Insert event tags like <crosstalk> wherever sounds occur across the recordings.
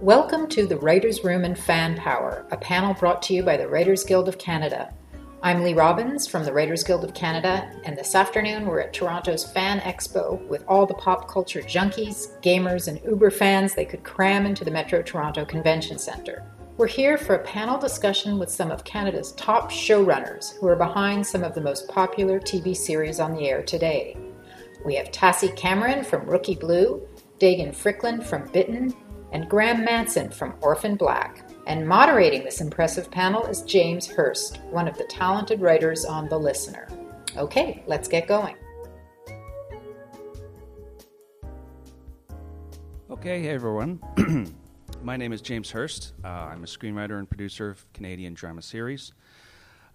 Welcome to the Writers' Room and Fan Power, a panel brought to you by the Writers Guild of Canada. I'm Lee Robbins from the Writers Guild of Canada, and this afternoon we're at Toronto's Fan Expo with all the pop culture junkies, gamers, and Uber fans they could cram into the Metro Toronto Convention Centre. We're here for a panel discussion with some of Canada's top showrunners who are behind some of the most popular TV series on the air today. We have Tassie Cameron from Rookie Blue, Daegan Fryklind from Bitten, and Graeme Manson from Orphan Black. And moderating this impressive panel is James Hurst, one of the talented writers on The Listener. Okay, let's get going. Okay, hey everyone. <clears throat> My name is James Hurst. Uh, I'm a screenwriter and producer of Canadian drama series.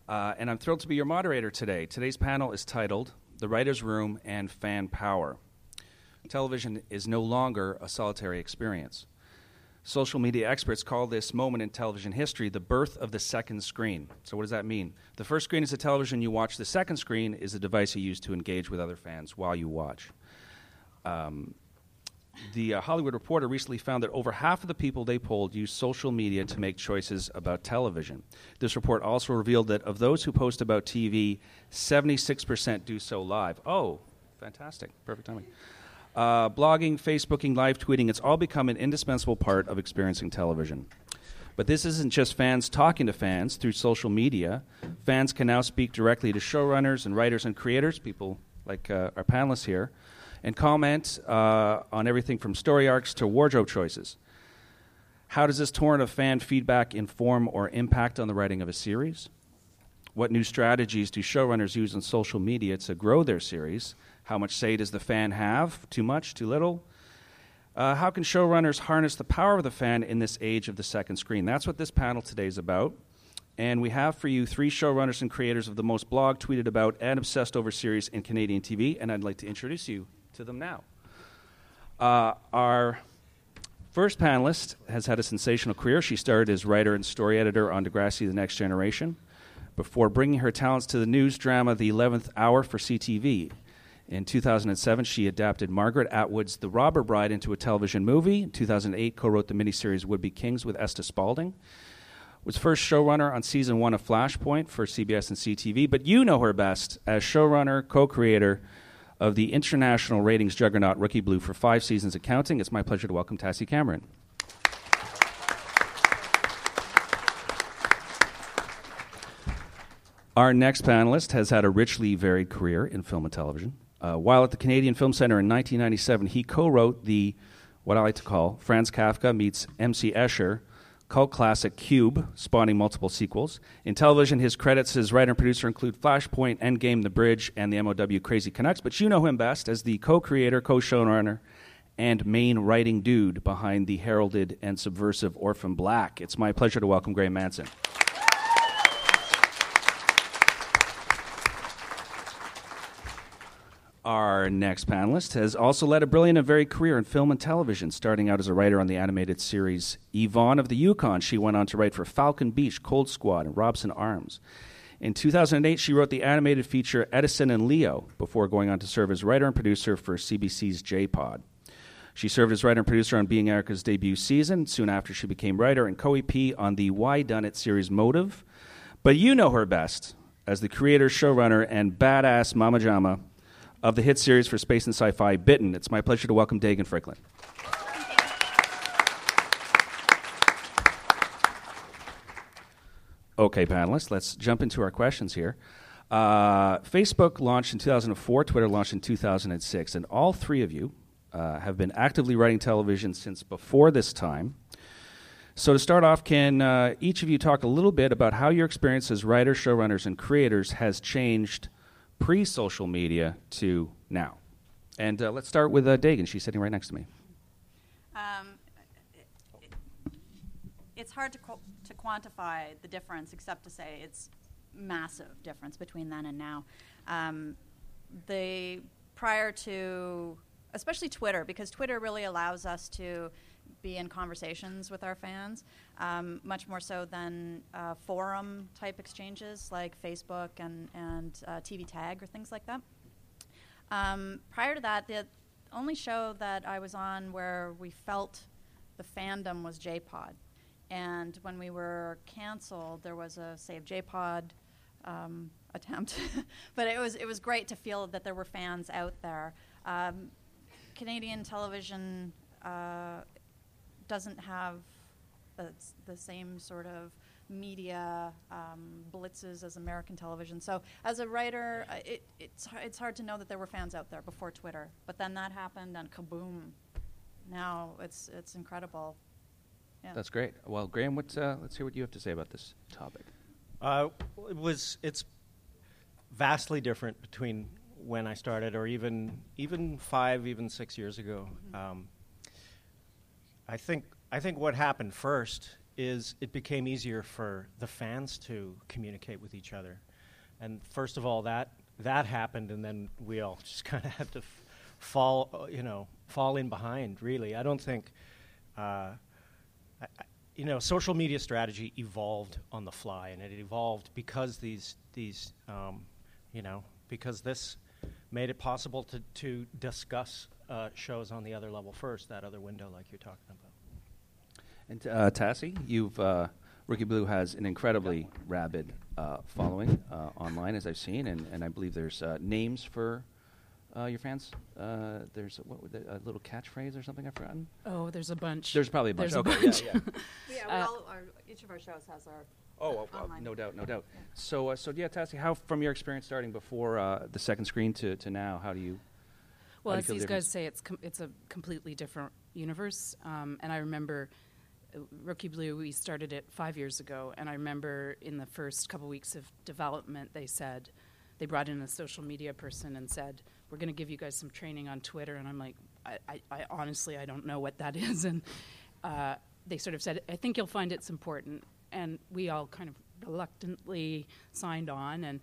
Uh, and I'm thrilled to be your moderator today. Today's panel is titled The Writer's Room and Fan Power. Television is no longer a solitary experience. Social media experts call this moment in television history the birth of the second screen. So, what does that mean? The first screen is the television you watch, the second screen is a device you use to engage with other fans while you watch. Um, the uh, Hollywood Reporter recently found that over half of the people they polled use social media to make choices about television. This report also revealed that of those who post about TV, 76% do so live. Oh, fantastic. Perfect timing. Uh, blogging, Facebooking, live tweeting, it's all become an indispensable part of experiencing television. But this isn't just fans talking to fans through social media. Fans can now speak directly to showrunners and writers and creators, people like uh, our panelists here, and comment uh, on everything from story arcs to wardrobe choices. How does this torrent of fan feedback inform or impact on the writing of a series? What new strategies do showrunners use on social media to grow their series? How much say does the fan have? Too much? Too little? Uh, how can showrunners harness the power of the fan in this age of the second screen? That's what this panel today is about. And we have for you three showrunners and creators of the most blog tweeted about and obsessed over series in Canadian TV, and I'd like to introduce you to them now. Uh, our first panelist has had a sensational career. She started as writer and story editor on Degrassi The Next Generation before bringing her talents to the news drama The 11th Hour for CTV. In 2007, she adapted Margaret Atwood's The Robber Bride into a television movie. In 2008, co wrote the miniseries Would Be Kings with Esta Spalding. Was first showrunner on season one of Flashpoint for CBS and CTV, but you know her best as showrunner, co creator of the international ratings juggernaut Rookie Blue for five seasons of counting. It's my pleasure to welcome Tassie Cameron. Our next panelist has had a richly varied career in film and television. Uh, while at the Canadian Film Centre in 1997, he co wrote the, what I like to call, Franz Kafka meets M.C. Escher cult classic Cube, spawning multiple sequels. In television, his credits as writer and producer include Flashpoint, Endgame, The Bridge, and the MOW Crazy Canucks, but you know him best as the co creator, co showrunner, and main writing dude behind the heralded and subversive Orphan Black. It's my pleasure to welcome Graeme Manson. Our next panelist has also led a brilliant and varied career in film and television, starting out as a writer on the animated series Yvonne of the Yukon. She went on to write for Falcon Beach, Cold Squad, and Robson Arms. In 2008, she wrote the animated feature Edison and Leo before going on to serve as writer and producer for CBC's JPod. She served as writer and producer on Being Erica's debut season. Soon after, she became writer and co EP on the Why Done It series Motive. But you know her best as the creator, showrunner, and badass Mama Jama of the hit series for space and sci-fi Bitten. It's my pleasure to welcome Daegan Fryklind. Okay, panelists, let's jump into our questions here. Uh, Facebook launched in 2004, Twitter launched in 2006, and all three of you uh, have been actively writing television since before this time. So, to start off, can uh, each of you talk a little bit about how your experience as writers, showrunners, and creators has changed pre social media to now. And uh, let's start with uh, Daegan. She's sitting right next to me. Um, it, it's hard to, qu- to quantify the difference, except to say it's massive difference between then and now. Um, the prior to, especially Twitter, because Twitter really allows us to be in conversations with our fans, um, much more so than uh, forum type exchanges like Facebook and, and uh, TV Tag or things like that. Um, prior to that, the only show that I was on where we felt the fandom was JPod. And when we were canceled, there was a Save JPod um, attempt. <laughs> but it was, it was great to feel that there were fans out there. Um, Canadian television uh, doesn't have the, the same sort of media um, blitzes as American television. So as a writer, uh, it, it's it's hard to know that there were fans out there before Twitter. But then that happened, and kaboom! Now it's it's incredible. Yeah. That's great. Well, Graeme, what's, uh, let's hear what you have to say about this topic. Uh, it was it's vastly different between when I started, or even even five, even six years ago. Mm-hmm. Um, I think I think what happened first is it became easier for the fans to communicate with each other. And first of all, that that happened, and then we all <laughs> just kind of had to f- fall, uh, you know, fall in behind. Really, I don't think, uh, you know, social media strategy evolved on the fly, and it evolved because these these, um, you know, because this made it possible to to discuss uh, shows on the other level first, that other window, like you're talking about. And uh, Tassie, you've uh, Rookie Blue has an incredibly rabid uh, following uh, online, as I've seen, and, and I believe there's uh, names for uh, your fans. Uh, there's what a little catchphrase or something I've forgotten. Oh, there's a bunch. There's probably a bunch. There's okay, a bunch. yeah, yeah. <laughs> yeah all, our, each of our shows has our. Oh, well, no doubt, no doubt. Yeah. So, so yeah, Tassie, how from your experience starting before the second screen to, to now, how do you? Well, as these guys say, it's com- it's a completely different universe, um, and I remember Rookie Blue, we started it five years ago, and I remember in the first couple weeks of development, they said they brought in a social media person and said, "We're going to give you guys some training on Twitter." And I'm like, I, I, I honestly, I don't know what that <laughs> is. And uh, they sort of said, "I think you'll find it's important." And we all kind of reluctantly signed on, and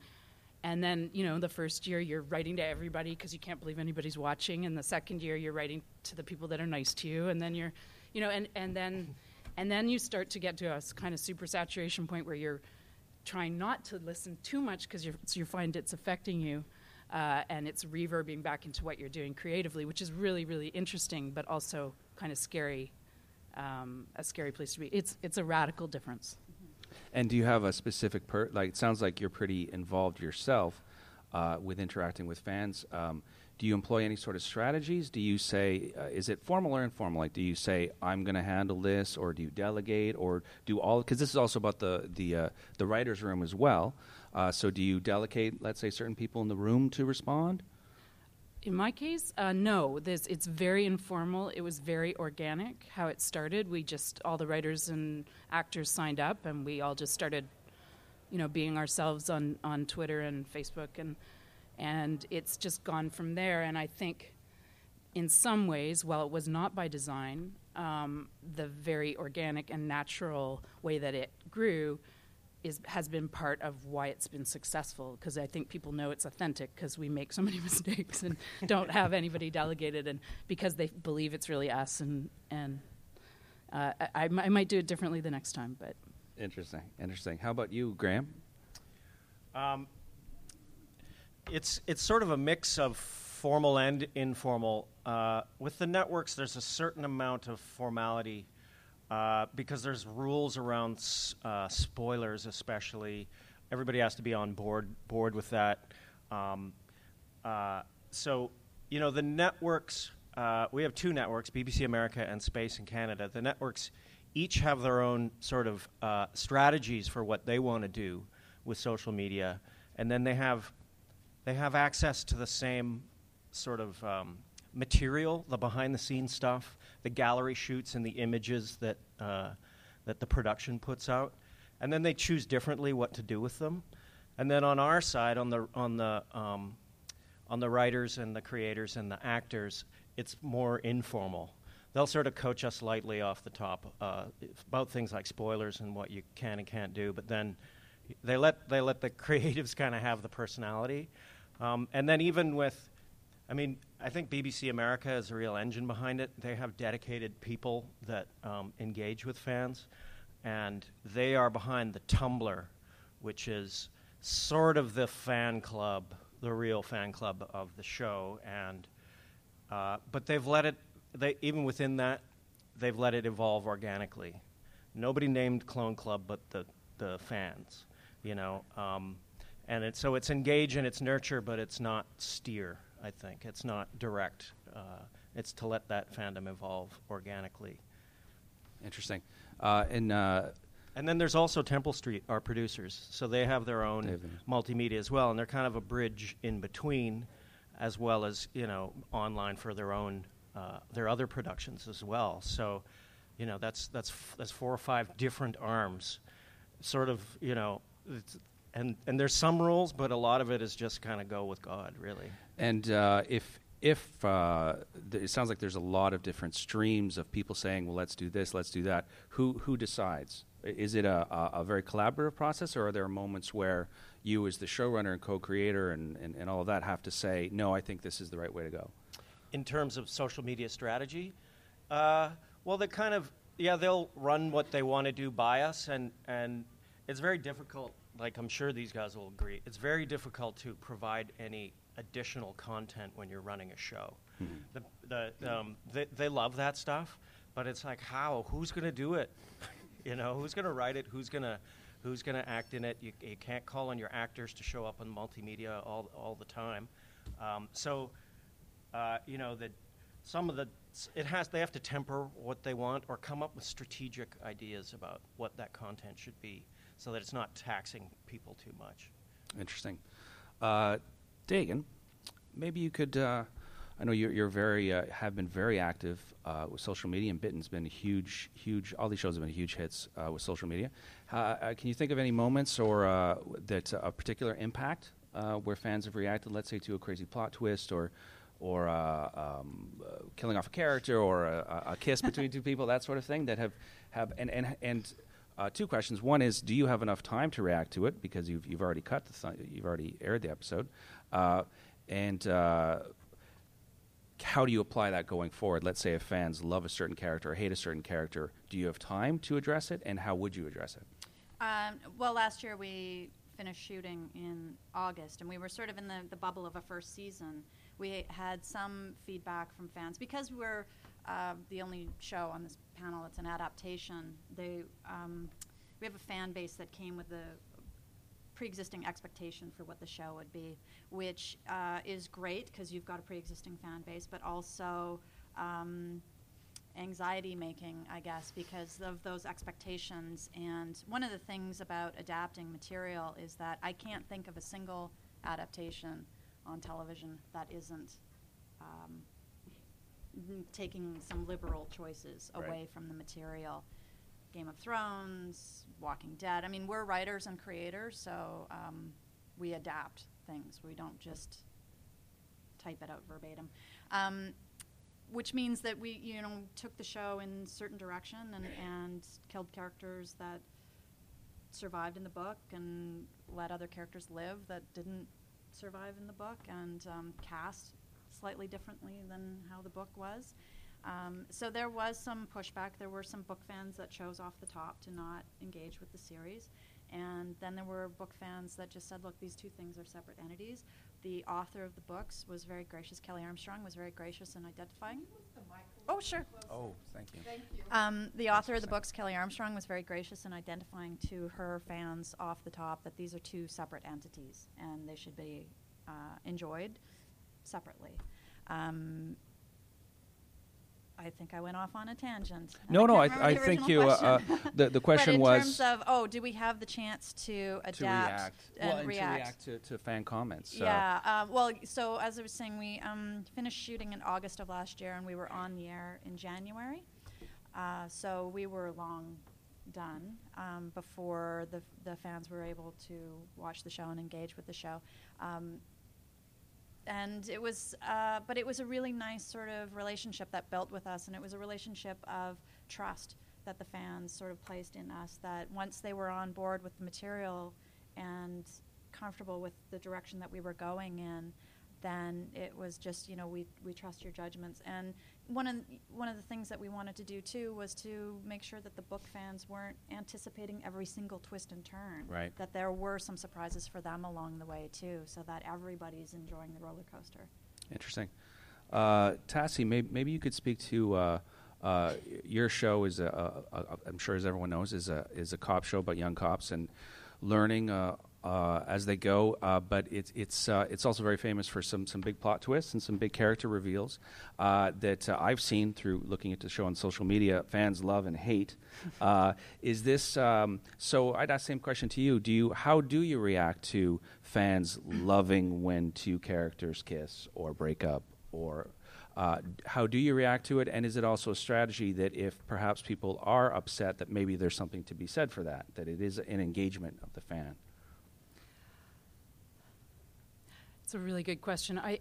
and then you know the first year you're writing to everybody because you can't believe anybody's watching, and the second year you're writing to the people that are nice to you, and then you're, you know, and and then <laughs> and then you start to get to a kind of super saturation point where you're trying not to listen too much because you find it's affecting you. Uh, and it's reverbing back into what you're doing creatively, which is really, really interesting, but also kind of scary, um, a scary place to be. It's it's a radical difference. And do you have a specific per like? It sounds like you're pretty involved yourself uh, with interacting with fans. Um, do you employ any sort of strategies? Do you say, uh, is it formal or informal? Like, do you say, I'm going to handle this, or do you delegate, or do all? Because this is also about the the uh, the writers' room as well. Uh, so, do you delegate, let's say, certain people in the room to respond? In my case, uh, no. This, it's very informal. It was very organic how it started. We just all the writers and actors signed up, and we all just started, you know, being ourselves on on Twitter and Facebook and and it's just gone from there. And I think, in some ways, while it was not by design, um, the very organic and natural way that it grew is has been part of why it's been successful. Because I think people know it's authentic because we make so many <laughs> mistakes and don't have anybody delegated, and because they believe it's really us. And and uh, I, I might do it differently the next time, but. Interesting, interesting. How about you, Graeme? Um, it's it's sort of a mix of formal and informal. Uh, with the networks, there's a certain amount of formality uh, because there's rules around s- uh, spoilers, especially. Everybody has to be on board board with that. Um, uh, so, you know, the networks. Uh, we have two networks, BBC America and Space in Canada. The networks each have their own sort of uh, strategies for what they want to do with social media, and then they have they have access to the same sort of um, material, the behind the scenes stuff, the gallery shoots and the images that, uh, that the production puts out. And then they choose differently what to do with them. And then on our side, on the, on the, um, on the writers and the creators and the actors, it's more informal. They'll sort of coach us lightly off the top uh, about things like spoilers and what you can and can't do, but then they let they let the <laughs> creatives kind of have the personality, um, and then even with, I mean, I think BBC America is a real engine behind it. They have dedicated people that um, engage with fans, and they are behind the Tumblr, which is sort of the fan club, the real fan club of the show, and uh, but they've let it. They even within that, they've let it evolve organically. Nobody named Clone Club but the the fans, you know. Um, and it, so it's engage and it's nurture, but it's not steer. I think it's not direct. Uh, it's to let that fandom evolve organically. Interesting. Uh, and uh, and then there's also Temple Street, our producers. So they have their own multimedia as well, and they're kind of a bridge in between, as well as you know online for their own uh, their other productions as well. So, you know that's that's f- that's four or five different arms, sort of you know, it's, and and there's some rules, but a lot of it is just kind of go with God, really. And uh, if if uh, th- it sounds like there's a lot of different streams of people saying, "Well, let's do this, let's do that." Who who decides? Is it a, a, a very collaborative process, or are there moments where you, as the showrunner and co-creator and, and, and all of that, have to say, "No, I think this is the right way to go"? in terms of social media strategy, uh, well, they kind of yeah they'll run what they want to do by us, and and it's very difficult. Like I'm sure these guys will agree, it's very difficult to provide any additional content when you're running a show. The, the, um, they, they love that stuff, but it's like how who's going to do it? <laughs> you know, who's going to write it? Who's going to who's going to act in it? You, you can't call on your actors to show up on multimedia all all the time. Um, so uh, you know that some of the it has they have to temper what they want or come up with strategic ideas about what that content should be so that it's not taxing people too much Interesting. Uh, Daegan, maybe you could. Uh, I know you're, you're very uh, have been very active uh, with social media, and Bitten's been huge, huge. All these shows have been huge hits uh, with social media. Uh, uh, can you think of any moments or uh, that a particular impact uh, where fans have reacted? Let's say to a crazy plot twist or. Or uh, um, uh, killing off a character, or a, a a kiss <laughs> between two people, that sort of thing. That have, have and and and uh, two questions. One is, do you have enough time to react to it because you've you've already cut the th- you've already aired the episode, uh, and uh, how do you apply that going forward? Let's say if fans love a certain character or hate a certain character, do you have time to address it, and how would you address it? Um, well, last year we finished shooting in August, and we were sort of in the, the bubble of a first season. We had some feedback from fans because we're uh, the only show on this panel that's an adaptation. They um, we have a fan base that came with a pre-existing expectation for what the show would be, which uh, is great because you've got a pre-existing fan base, but also um, anxiety making, I guess, because of those expectations. And one of the things about adapting material is that I can't think of a single adaptation on television that isn't um, taking some liberal choices Right. away from the material. Game of Thrones, Walking Dead. I mean, we're writers and creators, so um, we adapt things. We don't just type it out verbatim. Um, which means that we, you know, took the show in certain direction and, and killed characters that survived in the book and let other characters live that didn't survive in the book and um, cast slightly differently than how the book was. Um, so there was some pushback. There were some book fans that chose off the top to not engage with the series. And then there were book fans that just said, look, these two things are separate entities. The author of the books was very gracious. Kelley Armstrong was very gracious in identifying. Oh, sure. Oh, thank you. Thank Um, the author of the books, Kelley Armstrong, was very gracious in identifying to her fans off the top that these are two separate entities and they should be uh, enjoyed separately. Um, I think I went off on a tangent. and No, no, I, remember I think you. Uh, question. uh, the the <laughs> question but in was terms of oh, do we have the chance to adapt to react. and well, and react? to react to, to fan comments. So- Yeah. Um, well, so as I was saying, we um, finished shooting in August of last year, and we were on the air in January. Uh, so we were long done um, before the the fans were able to watch the show and engage with the show. Um, and it was, uh, but it was a really nice sort of relationship that built with us, and it was a relationship of trust that the fans sort of placed in us. That once they were on board with the material and comfortable with the direction that we were going in, then it was just you know we we trust your judgments. And one of one of the things that we wanted to do too was to make sure that the book fans weren't anticipating every single twist and turn. Right. That there were some surprises for them along the way too, so that everybody's enjoying the roller coaster. Interesting. Uh, Tassie, may, maybe you could speak to uh, uh, your show is, a, a, a, I'm sure as everyone knows, is a is a cop show about young cops and learning uh, as they go. Uh, but it's it's uh, it's also very famous for some some big plot twists and some big character reveals uh, that uh, I've seen through looking at the show on social media. Fans love and hate. <laughs> Uh, is this um, so? I'd ask the same question to you. Do you how do you react to fans loving when two characters kiss or break up or uh, how do you react to it? And is it also a strategy that if perhaps people are upset, that maybe there's something to be said for that, that it is an engagement of the fan? It's a really good question. I,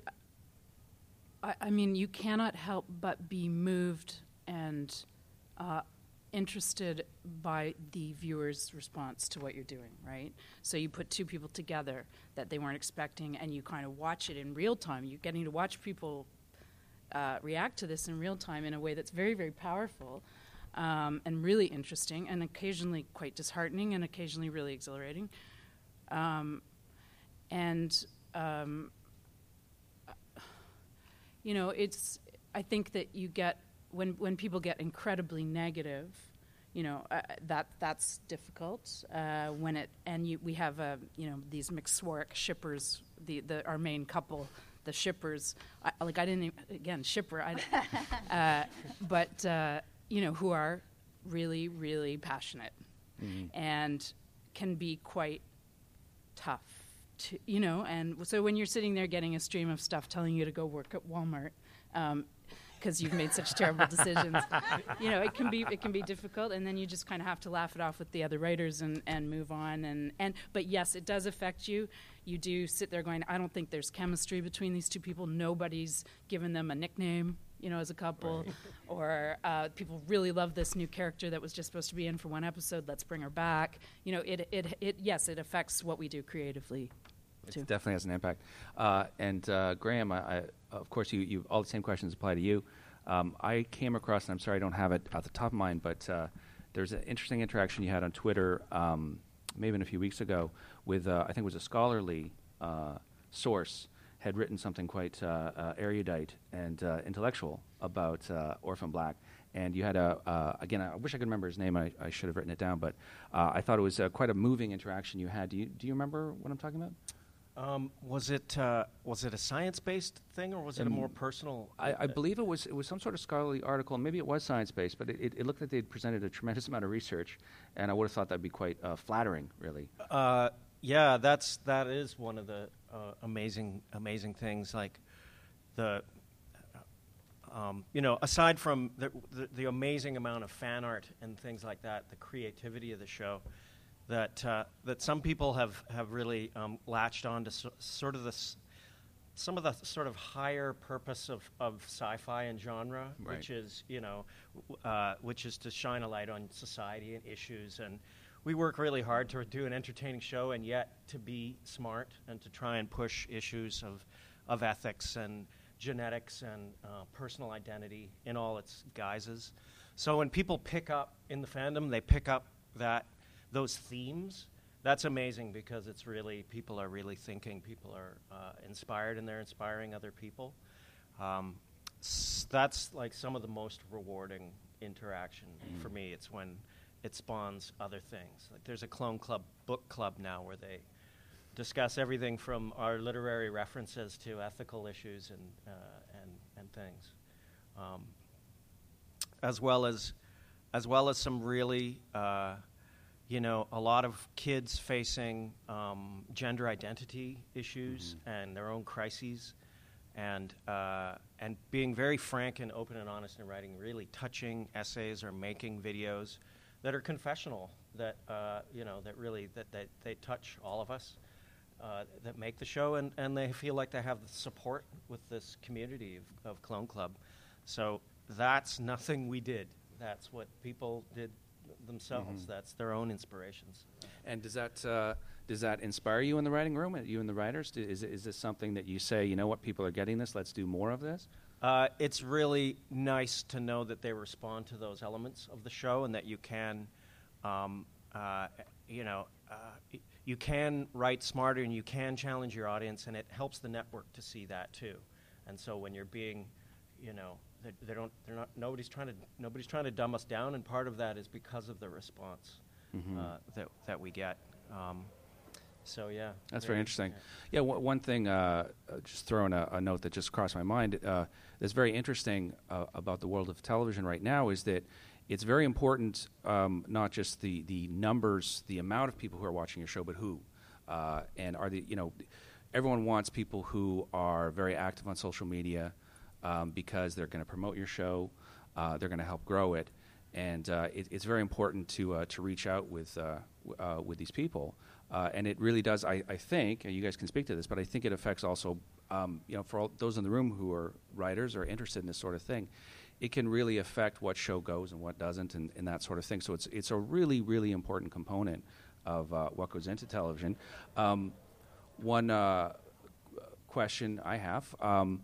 I, I mean, you cannot help but be moved and uh, interested by the viewer's response to what you're doing, right? So you put two people together that they weren't expecting, and you kind of watch it in real time. You're getting to watch people uh, react to this in real time in a way that's very, very powerful. Um, and really interesting, and occasionally quite disheartening, and occasionally really exhilarating. Um, and um, you know, it's. I think that you get when when people get incredibly negative, you know, uh, that that's difficult. Uh, when it and you, we have a you know these McSwarek shippers, the, the our main couple, the shippers. I, like I didn't even, again shipper, I, <laughs> uh, but uh, you know who are really really passionate mm-hmm. and can be quite tough to, you know, and so when you're sitting there getting a stream of stuff telling you to go work at Walmart, because um, you've made such terrible decisions, you know, it can be it can be difficult, and then you just kind of have to laugh it off with the other writers and, and move on. And, and but yes, it does affect you. You do sit there going, I don't think there's chemistry between these two people. Nobody's given them a nickname you know, as a couple, right. <laughs> or uh, people really love this new character that was just supposed to be in for one episode. Let's bring her back. You know, it, it, it yes, it affects what we do creatively it definitely has an impact. Uh, and uh, Graeme, I, I, of course, you, you, all the same questions apply to you. Um, I came across, and I'm sorry I don't have it at the top of mind, but uh, there's an interesting interaction you had on Twitter, um, maybe a few weeks ago, with uh, I think it was a scholarly uh, source had written something quite uh, erudite and intellectual about Orphan Black. And you had a uh, again I wish I could remember his name. I, I should have written it down but uh, I thought it was uh, quite a moving interaction you had. Do you do you remember what I'm talking about um, was it uh, was it a science based thing or was it a more personal? I, I, believe it was it was some sort of scholarly article. Maybe it was science based, but it, it, looked like they'd presented a tremendous amount of research, and I would have thought that'd be quite uh, flattering, really. Uh, yeah, that's that is one of the uh, amazing amazing things. Like the um, you know, aside from the, the, the amazing amount of fan art and things like that, the creativity of the show that uh, that some people have have really um, latched on to so, sort of this some of the sort of higher purpose of, of sci-fi and genre, right. which is you know, uh, which is to shine a light on society and issues. And we work really hard to do an entertaining show, and yet to be smart and to try and push issues of of ethics and genetics and uh, personal identity in all its guises. So when people pick up in the fandom, they pick up that those themes, that's amazing because it's really people are really thinking, people are uh, inspired, and they're inspiring other people. Um, s- that's like some of the most rewarding interaction mm. for me. It's when it spawns other things. Like there's a Clone Club book club now where they discuss everything from our literary references to ethical issues and uh, and and things, um, as well as as well as some really uh, you know, a lot of kids facing um, gender identity issues mm-hmm. and their own crises, and uh, and being very frank and open and honest in writing really touching essays or making videos that are confessional, that uh, you know, that really that, that they touch all of us, uh, that make the show, and, and they feel like they have the support with this community of, of Clone Club. So that's nothing we did. That's what people did themselves. Mm-hmm. That's their own inspirations. And does that uh, does that inspire you in the writing room? You and the writers? Is is this something that you say, you know what, people are getting this? Let's do more of this. Uh, it's really nice to know that they respond to those elements of the show, and that you can, um, uh, you know, uh, you can write smarter, and you can challenge your audience, and it helps the network to see that too. And so when you're being, you know, they, they don't. They're not. Nobody's trying to. Nobody's trying to dumb us down, and part of that is because of the response Mm-hmm. uh, that that we get. Um, so yeah, That's very interesting. Yeah, one one thing, uh, uh, just throwing a, a note that just crossed my mind, uh, that's very interesting uh, about the world of television right now is that it's very important, um, not just the, the numbers, the amount of people who are watching your show, but who. Uh, and are the, you know, everyone wants people who are very active on social media um, because they're going to promote your show, uh, they're going to help grow it. And uh, it, it's very important to, uh, to reach out with, uh, w- uh, with these people. And it really does, I, I think, and you guys can speak to this, but I think it affects also, um, you know, for all those in the room who are writers or interested in this sort of thing, it can really affect what show goes and what doesn't and, and that sort of thing. So it's, it's a really, really important component of uh, what goes into television. Um, one uh, question I have. Um,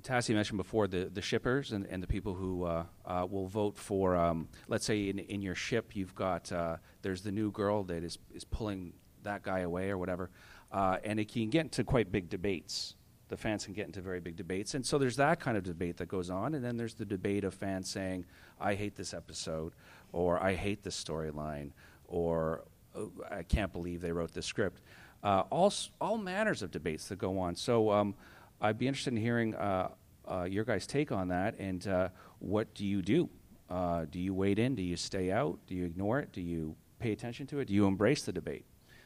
Tassie mentioned before the, the shippers and, and the people who uh, uh, will vote for, um, let's say in, in your ship, you've got, uh, there's the new girl that is, is pulling that guy away or whatever. Uh, and it can get into quite big debates. The fans can get into very big debates. And so there's that kind of debate that goes on. And then there's the debate of fans saying, I hate this episode, or I hate this storyline, or "Oh, I can't believe they wrote this script. Uh, all, all manners of debates that go on. So um, I'd be interested in hearing uh, uh, your guys' take on that. And uh, what do you do? Uh, do you wade in? Do you stay out? Do you ignore it? Do you pay attention to it? Do you embrace the debate?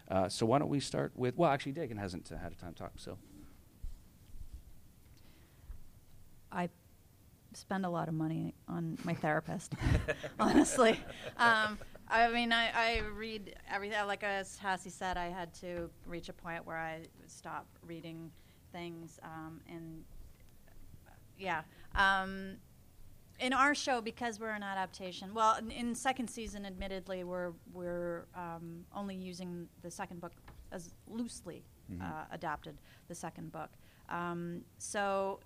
Uh, so why don't we start with? Well, actually, Daegan hasn't had a time to talk. So I spend a lot of money on my therapist, <laughs> honestly. Um, I mean, I, I read everything. Like as Tassie said, I had to reach a point where I stopped reading things. Um, and yeah. Um, in our show, because we're an adaptation, well, in, in second season, admittedly, we're we're um, only using the second book as loosely uh, adapted the second book. Um, so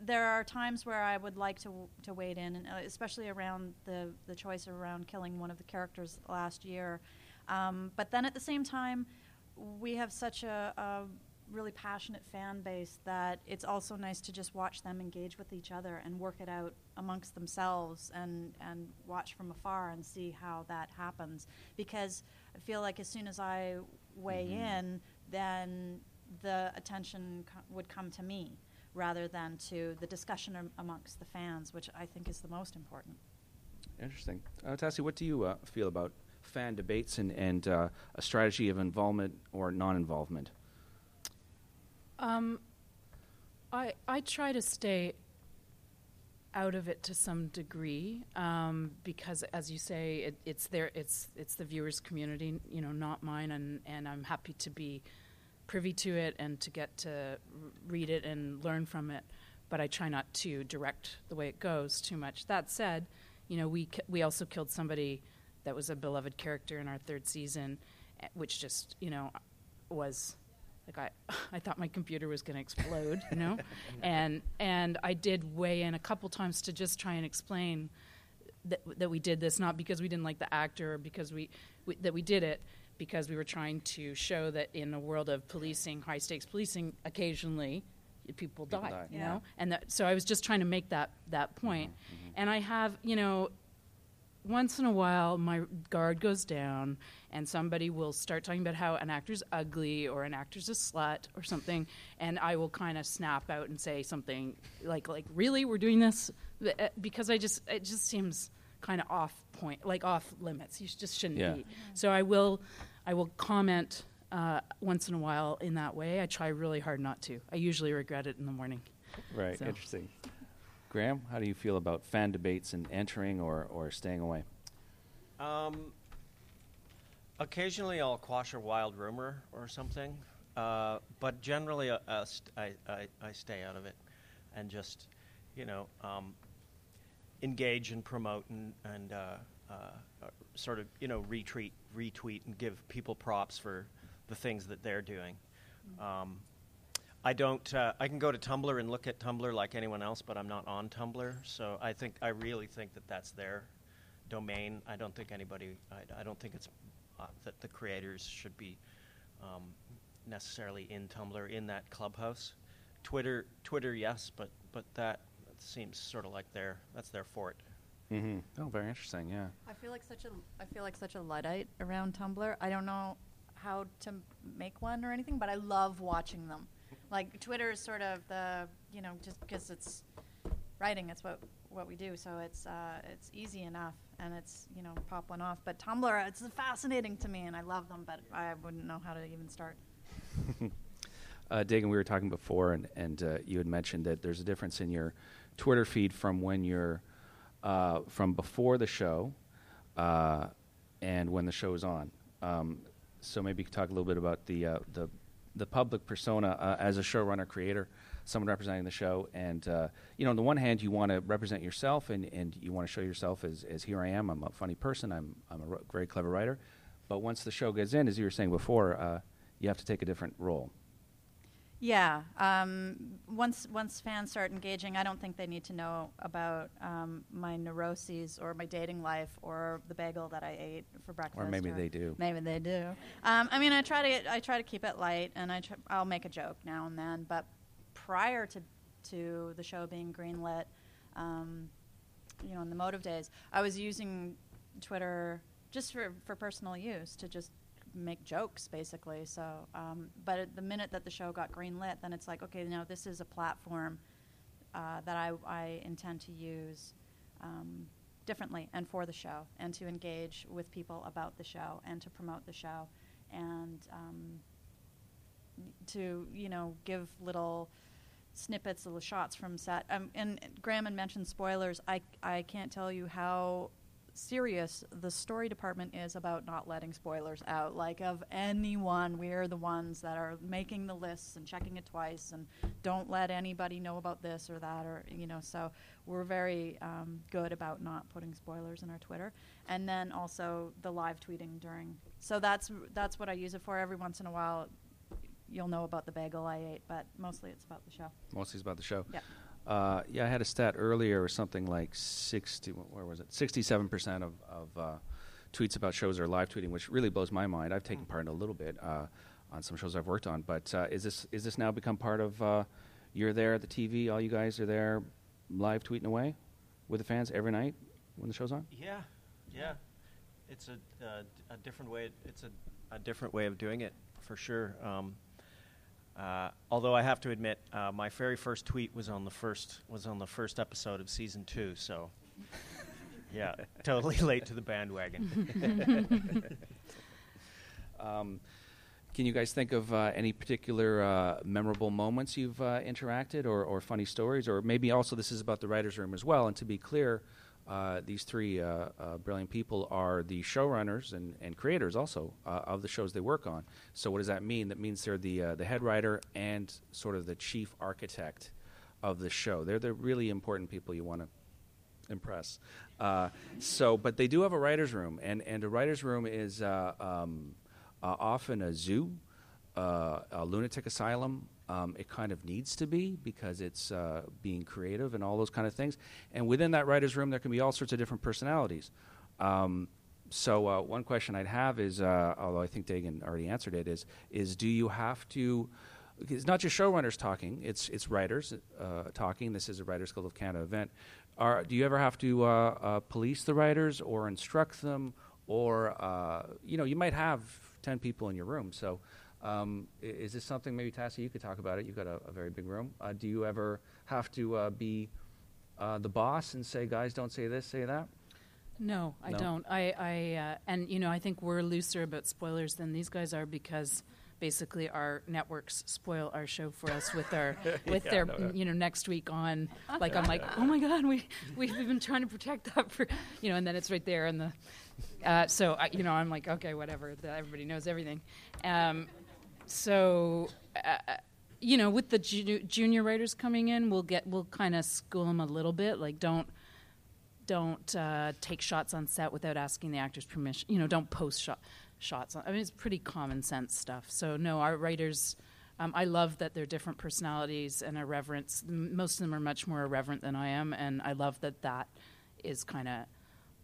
there are times where I would like to to wade in, and uh, especially around the the choice around killing one of the characters last year. Um, but then at the same time, we have such a, a really passionate fan base that it's also nice to just watch them engage with each other and work it out amongst themselves and and watch from afar and see how that happens. Because I feel like as soon as I weigh in, then the attention co- would come to me rather than to the discussion am- amongst the fans, which I think is the most important. interesting. Uh, Tassie, what do you uh, feel about fan debates and, and uh, a strategy of involvement or non-involvement? Um, I I try to stay out of it to some degree um, because, as you say, it, it's there. It's it's the viewers' community, you know, not mine, and and I'm happy to be privy to it and to get to read it and learn from it. But I try not to direct the way it goes too much. That said, you know, we we also killed somebody that was a beloved character in our third season, eh, which just you know was like I, <laughs> I thought my computer was going to explode, you know, and and I did weigh in a couple times to just try and explain that that we did this not because we didn't like the actor or because we, we that we did it because we were trying to show that in a world of policing, high stakes policing, occasionally people, People die, die. you Yeah. know, and that, so I was just trying to make that that point. Mm-hmm, mm-hmm. and I have you know once in a while my guard goes down and somebody will start talking about how an actor's ugly or an actor's a slut or something and i will kind of snap out and say something like like really? We're doing this? Uh, because i just it just seems kind of off point like off limits. You just shouldn't Yeah. be. So i will i will comment uh, once in a while in that way. I try really hard not to. I usually regret it in the morning. Right, So- interesting. Graeme, how do you feel about fan debates and entering or, or staying away? Um, occasionally, I'll quash a wild rumor or something, uh, but generally, uh, uh, st- I, I, I stay out of it and just, you know, um, engage and promote and, and uh, uh, uh, sort of, you know, retweet, retweet and give people props for the things that they're doing. Um, I don't. Uh, I can go to Tumblr and look at Tumblr like anyone else, but I'm not on Tumblr. So I think I really think that that's their domain. I don't think anybody. I, I don't think it's uh, that the creators should be um, necessarily in Tumblr in that clubhouse Twitter, Twitter, yes, but but that seems sort of like their that's their fort. Mm-hmm. Oh, very interesting. Yeah. I feel like such a I feel like such a luddite around Tumblr. I don't know how to make one or anything, but I love watching them. Like Twitter is sort of the you know just because it's writing, it's what what we do, so it's uh, it's easy enough, and it's you know pop one off. But Tumblr, it's fascinating to me, and I love them, but I wouldn't know how to even start. <laughs> uh, Daegan, we were talking before, and, and uh, you had mentioned that there's a difference in your Twitter feed from when you're uh, from before the show uh, and when the show is on. Um, so maybe you could talk a little bit about the uh, the the public persona uh, as a showrunner creator, someone representing the show, and you know, on the one hand, you want to represent yourself and, and you want to show yourself as, as here I am. I'm a funny person. I'm I'm a r- very clever writer. But once the show gets in, as you were saying before, you have to take a different role. Yeah. Um, once once fans start engaging, I don't think they need to know about um, my neuroses or my dating life or the bagel that I ate for breakfast. Or maybe or they do. Maybe they do. Um, I mean, I try to get, I try to keep it light, and I try, I'll make a joke now and then. But prior to to the show being greenlit, um, you know, in the motive days, I was using Twitter just for for personal use to just make jokes basically. So, um, but the minute that the show got greenlit, then it's like, okay, now this is a platform uh, that I, I, intend to use um, differently and for the show, and to engage with people about the show, and to promote the show, and um, to you know give little snippets, little shots from set. Um, and Graeme had mentioned spoilers. I I can't tell you how serious the story department is about not letting spoilers out. Like of anyone, we're the ones that are making the lists and checking it twice, and don't let anybody know about this or that, or you know. So we're very um, good about not putting spoilers in our Twitter, and then also the live tweeting during. So that's that's what I use it for. Every once in a while, you'll know about the bagel I ate, but mostly it's about the show. Mostly it's about the show. Yeah. Uh, yeah, I had a stat earlier, or something like sixty. Where was it? Sixty-seven percent of, of uh, tweets about shows are live tweeting, which really blows my mind. I've taken mm. part in a little bit uh, on some shows I've worked on, but uh, is this is this now become part of? Uh, you're there at the TV. All you guys are there, live tweeting away with the fans every night when the show's on. Yeah, yeah. It's a, a different way. It's a, a different way of doing it for sure. Um, uh, although I have to admit, uh, my very first tweet was on the first was on the first episode of season two. So, yeah, <laughs> totally late to the bandwagon. <laughs> um, can you guys think of uh, any particular uh, memorable moments you've uh, interacted, or, or funny stories, or maybe also this is about the writers' room as well? And to be clear, uh, these three uh, uh, brilliant people are the showrunners and, and creators also uh, of the shows they work on. So what does that mean? That means they're the uh, the head writer and sort of the chief architect of the show. They're the really important people you want to impress. So, but they do have a writers' room, and and a writers' room is um, often a zoo, a lunatic asylum, um, it kind of needs to be because it's uh, being creative and all those kind of things. And within that writer's room, there can be all sorts of different personalities. Um, so uh, one question I'd have is, uh, although I think Daegan already answered it, is is do you have to? It's not just showrunners talking; it's it's writers uh, talking. This is a Writers Guild of Canada event. Are, do you ever have to uh, uh, police the writers or instruct them, or you know, you might have ten people in your room, so um, is this something maybe Tassie you could talk about it? You've got a, a very big room. Uh, do you ever have to uh, be uh, the boss and say, guys, don't say this, say that? No, I no? don't. I, I uh, and you know, I think we're looser about spoilers than these guys are because basically our networks spoil our show for us with our <laughs> with yeah, their no, you know next week on like I'm like oh my god we we've been trying to protect that for you know and then it's right there in the uh, so I, you know I'm like okay whatever the, everybody knows everything um, so uh, you know with the ju- junior writers coming in we'll get we'll kind of school them a little bit like don't don't uh, take shots on set without asking the actor's permission you know don't post shot, shots i mean it's pretty common sense stuff so no our writers um, I love that they're different personalities and irreverence. Most of them are much more irreverent than I am, and I love that that is kind of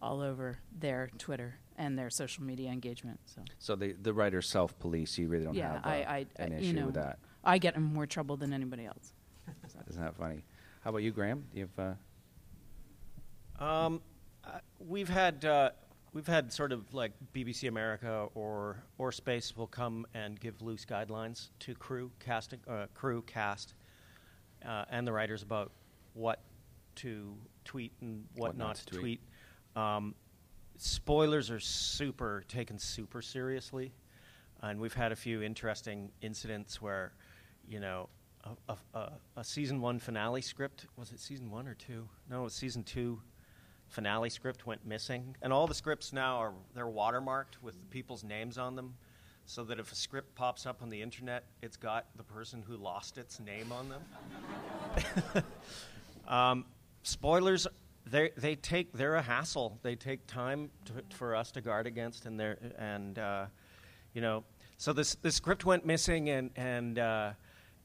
all over their Twitter and their social media engagement. So, so the the writers self police. You really don't yeah, have uh, I, I, an uh, issue you know, with that. I get in more trouble than anybody else. <laughs> Isn't that funny? How about you, Graeme? Do you have? Uh... Um, uh, we've had uh, we've had sort of like BBC America or or Space will come and give loose guidelines to crew casting uh, crew cast uh, and the writers about what to tweet and what, what not, not, to tweet. tweet. Um, spoilers are super taken super seriously, and we've had a few interesting incidents where, you know, a, a, a, season one finale script was it season one or two? No, it was season two. Finale script went missing, and all the scripts now are they're watermarked with people's names on them, so that if a script pops up on the internet, it's got the person who lost its name on them. <laughs> um, spoilers they they take they're a hassle. They take time to, for us to guard against, and they and uh, you know. So this this script went missing, and and uh,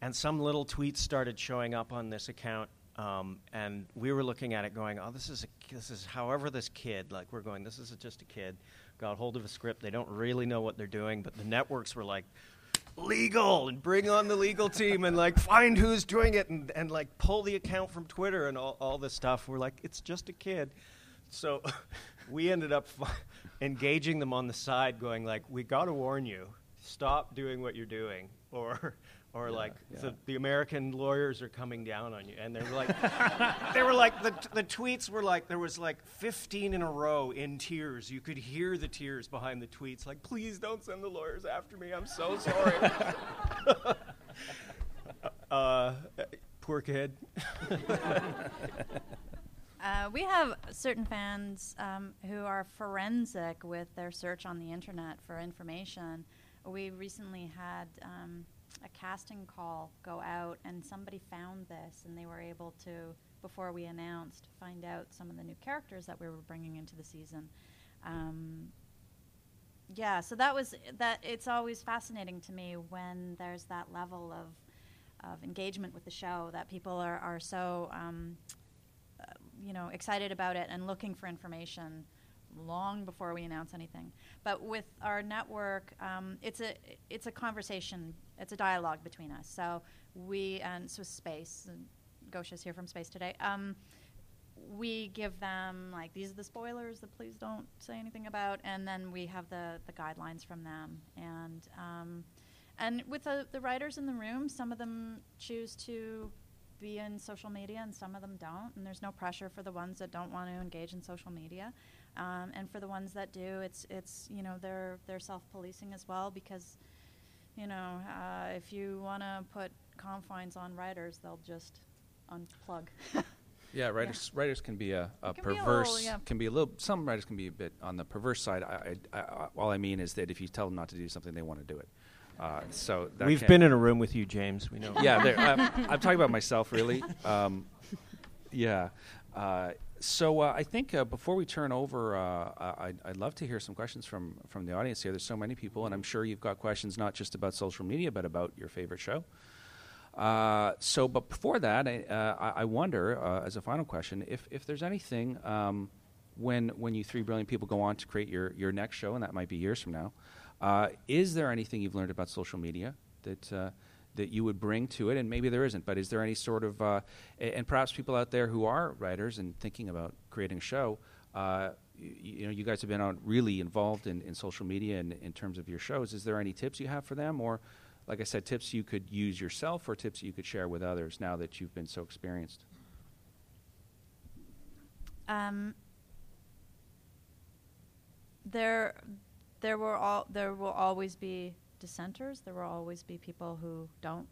and some little tweets started showing up on this account, um, and we were looking at it, going, "Oh, this is a, this is however this kid like we're going. This is just a kid got hold of a script. They don't really know what they're doing, but the networks were like." Legal and bring on the legal team and like find who's doing it and, and like pull the account from Twitter and all, all this stuff. We're like, it's just a kid. So <laughs> we ended up engaging them on the side, going like, we got to warn you, stop doing what you're doing, or or yeah, like yeah. The, the, American lawyers are coming down on you, and they're like, <laughs> they were like the the tweets were like there was like 15 in a row in tears. You could hear the tears behind the tweets, like, please don't send the lawyers after me. I'm so sorry. <laughs> <laughs> uh, poor kid. Uh, we have certain fans um, who are forensic with their search on the internet for information. We recently had um, a casting call go out, and somebody found this, and they were able to, before we announced, find out some of the new characters that we were bringing into the season. Um, yeah, so that was that. It's always fascinating to me when there's that level of of engagement with the show that people are are so um, uh, you know excited about it and looking for information long before we announce anything. But with our network, um, it's a it's a conversation, it's a dialogue between us. So we and so space. And Gosha's here from space today. Um, we give them like these are the spoilers that please don't say anything about, and then we have the the guidelines from them. And um, and with the, the writers in the room, some of them choose to be in social media and some of them don't and there's no pressure for the ones that don't want to engage in social media um, and for the ones that do, it's it's you know they're they're self-policing as well because you know uh, if you want to put confines on writers, they'll just unplug. <laughs> Yeah, writers yeah. writers can be a, a can perverse. Be a little, yeah. Can be a little. Some writers can be a bit on the perverse side. I, I, I, all I mean is that if you tell them not to do something, they want to do it. Uh, so we've been in a room with you, James. We know. Yeah, <laughs> I'm, I'm, talking about myself, really. Um, <laughs> yeah. Uh, so uh, I think uh, before we turn over, uh, I'd, I'd, love to hear some questions from, from the audience here. There's so many people, and I'm sure you've got questions not just about social media, but about your favorite show. Uh, so, but before that, I, uh, I wonder, uh, as a final question, if, if there's anything um, when when you three brilliant people go on to create your, your next show, and that might be years from now, is there anything you've learned about social media that that you would bring to it? And maybe there isn't, but is there any sort of, uh, and perhaps people out there who are writers and thinking about creating a show, uh, you, you, know, you guys have been on really involved in, in social media and in terms of your shows. Is there any tips you have for them, or, like I said, tips you could use yourself, or tips you could share with others now that you've been so experienced? Um, there, there will all there will always be dissenters. There will always be people who don't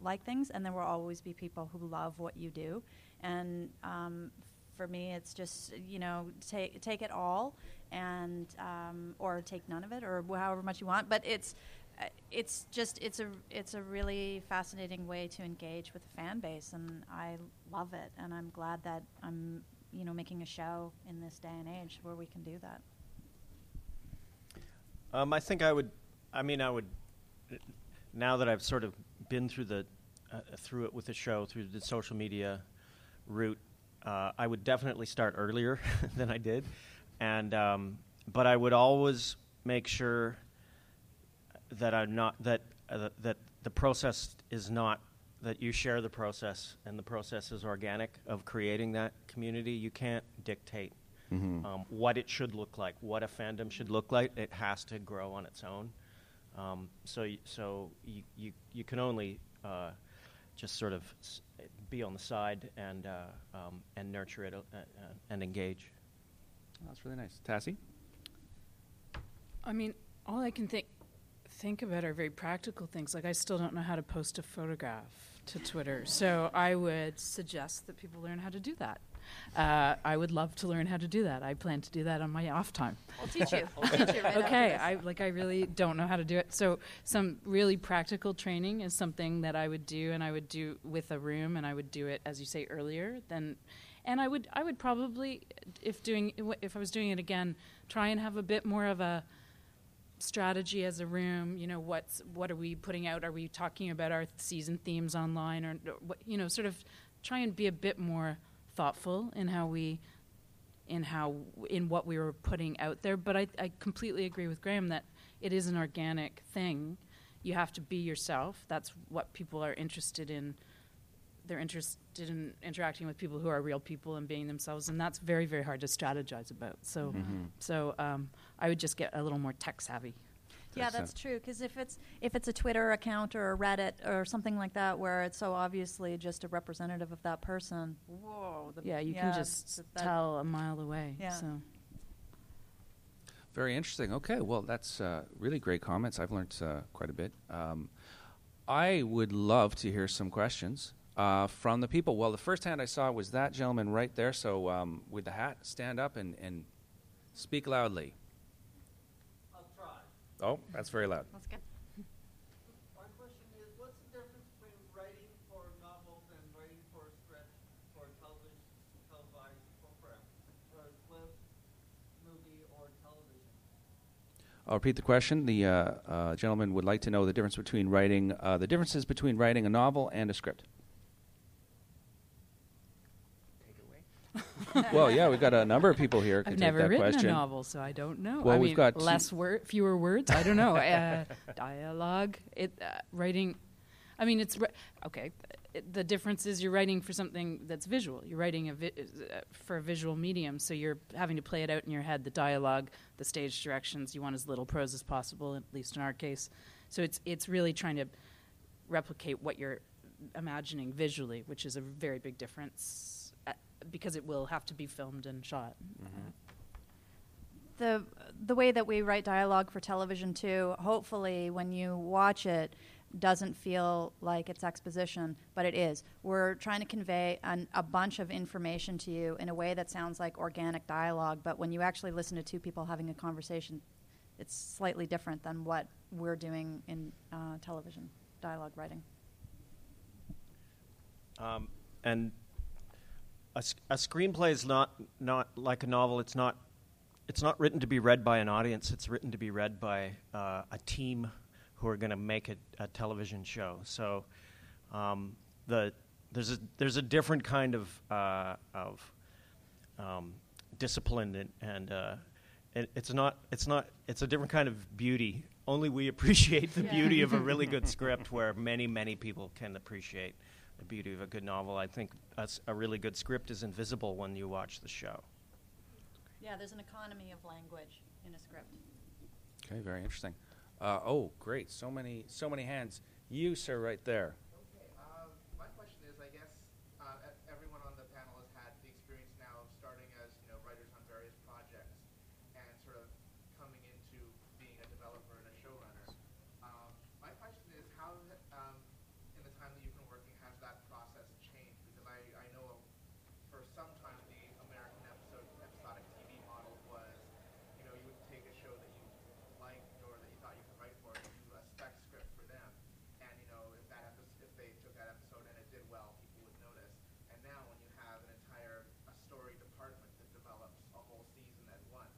like things, and there will always be people who love what you do. And um, for me, it's just you know take take it all, and um, or take none of it, or however much you want. But it's uh, it's just it's a it's a really fascinating way to engage with a fan base, and I love it. And I'm glad that I'm you know making a show in this day and age where we can do that. Um, I think I would I mean, I would now that I've sort of been through the uh, through it with the show through the social media route, uh, I would definitely start earlier <laughs> than I did, and um, but I would always make sure that I'm not that uh, that the process is not that you share the process, and the process is organic of creating that community. You can't dictate Mm-hmm. um, what it should look like, what a fandom should look like. It has to grow on its own. Um, so, y- so you, you, you can only uh, just sort of s- be on the side and uh, um, and nurture it uh, uh, and engage. That's really nice. Tassie? I mean, all I can think think about are very practical things. Like I still don't know how to post a photograph to Twitter, so I would suggest that people learn how to do that. Uh, I would love to learn how to do that. I plan to do that on my off time. We'll teach you. <laughs> We'll teach you right okay, after I like I really don't know how to do it. So some really practical training is something that I would do, and I would do with a room, and I would do it as you say earlier. Then, and I would I would probably if doing if I was doing it again, try and have a bit more of a strategy as a room. You know, what's what are we putting out? Are we talking about our season themes online, or, or what? You know, sort of try and be a bit more thoughtful in how we in how in what we were putting out there. But I, I completely agree with Graeme that it is an organic thing. You have to be yourself. That's what people are interested in. They're interested in interacting with people who are real people and being themselves, and that's very, very hard to strategize about. So, Mm-hmm. so um, I would just get a little more tech savvy. Yeah, that's sense. true. Because if it's if it's a Twitter account or a Reddit or something like that, where it's so obviously just a representative of that person, whoa, the, Yeah, you yeah, can just that- tell a mile away. Yeah. So. Very interesting. Okay, well, that's uh, really great comments. I've learned uh, quite a bit. Um, I would love to hear some questions uh, from the people. Well, the first hand I saw was that gentleman right there. So, um, with the hat, stand up and, and speak loudly. I'll try. Oh, that's very loud. That's good. My question is, what's the difference between writing for novels and writing for a script for television, televised program, for a clip, movie, or television? I'll repeat the question. The uh, uh, gentleman would like to know the difference between writing, uh, the differences between writing a novel and a script. <laughs> well, yeah, we've got a number of people here. I've never written question. a novel, so I don't know. Well, I we've mean, got less word, fewer words. I don't know. <laughs> uh, dialogue, it uh, writing. I mean, it's okay. The difference is you're writing for something that's visual. You're writing a vi- uh, for a visual medium, so you're having to play it out in your head. The dialogue, the stage directions. You want as little prose as possible, at least in our case. So it's it's really trying to replicate what you're imagining visually, which is a very big difference because it will have to be filmed and shot. the the way that we write dialogue for television too hopefully when you watch it doesn't feel like it's exposition but it is. We're trying to convey an, a bunch of information to you in a way that sounds like organic dialogue but when you actually listen to two people having a conversation it's slightly different than what we're doing in uh, television dialogue writing. Um, and a, a screenplay is not not like a novel. It's not it's not written to be read by an audience. It's written to be read by uh, a team who are going to make a, a television show. So um, the there's a there's a different kind of uh, of um, discipline and, and uh, it, it's not it's not it's a different kind of beauty. Only we <laughs> appreciate the Yeah. beauty of a really good script, where many many people can appreciate the beauty of a good novel. I think a really good script is invisible when you watch the show. yeah there's an economy of language in a script Okay, very interesting. Uh, oh, great! So many, so many hands. You, sir, right there. Okay, um, my question is, I guess uh, e- everyone on the panel has had the experience now of starting as you know writers on various projects and sort of coming into being a developer and a showrunner. Um, my question is, how um, in the time that you've been working has that process changed? Because I, I know for some time the American episode episodic TV model was, you know, you would take a show that you liked or that you thought you could write for, and do a spec script for them, and you know if that episode, if they took that episode and it did well, people would notice. And now when you have an entire a story department that develops a whole season at once,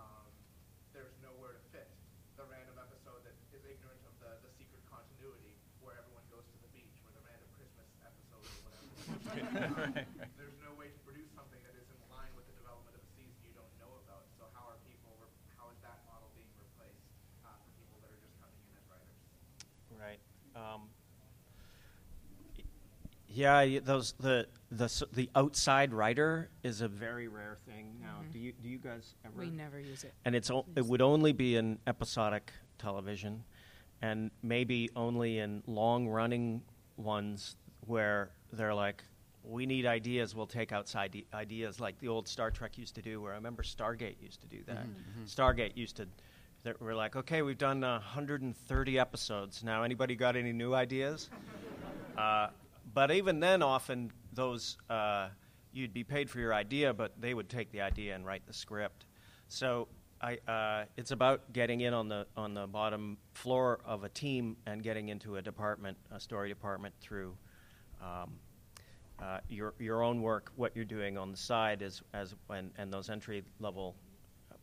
um, there's nowhere to fit the random episode that is ignorant of the, the secret continuity where everyone goes to the beach, or the random Christmas episode or whatever. Um, There's no way to produce something that is in line with the development of a season you don't know about. So how are people, re- how is that model being replaced uh, for people that are just coming in as writers? Right. Um, Yeah, those the the the outside writer is a very rare thing now. Mm-hmm. Do you do you guys ever? We never use it. And it's o- it would only be in episodic television, and maybe only in long running ones where they're like, we need ideas. We'll take outside ideas like the old Star Trek used to do. Where I remember Stargate used to do that. Mm-hmm. Stargate used to. We're like, okay, we've done uh, 130 episodes. Now, anybody got any new ideas? Uh, but even then, often those uh, you'd be paid for your idea, but they would take the idea and write the script. So I, uh, it's about getting in on the on the bottom floor of a team and getting into a department, a story department, through um, uh, your your own work. What you're doing on the side is as and, and those entry level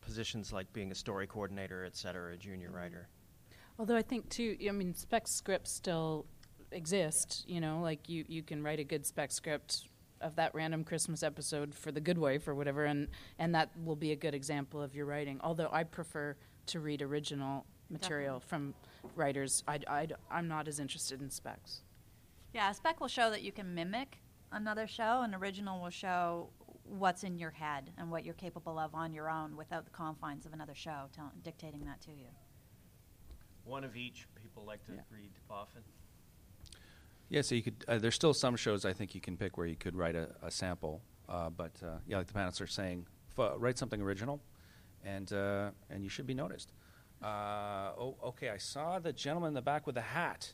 positions like being a story coordinator, et cetera, a junior writer. Although I think too, I mean, spec scripts still exist. You know, like you you can write a good spec script of that random Christmas episode for The Good Wife or whatever, and and that will be a good example of your writing. Although I prefer to read original material Definitely. from writers, I, I, I'm not as interested in specs. Yeah, a spec will show that you can mimic another show, and original will show what's in your head and what you're capable of on your own without the confines of another show tell, dictating that to you. One of each people like to yeah. read often. Yeah, so you could. Uh, there's still some shows I think you can pick where you could write a, a sample, uh, but uh, yeah, like the panelists are saying, f- write something original, and uh, and you should be noticed. Uh, oh, okay. I saw the gentleman in the back with a hat.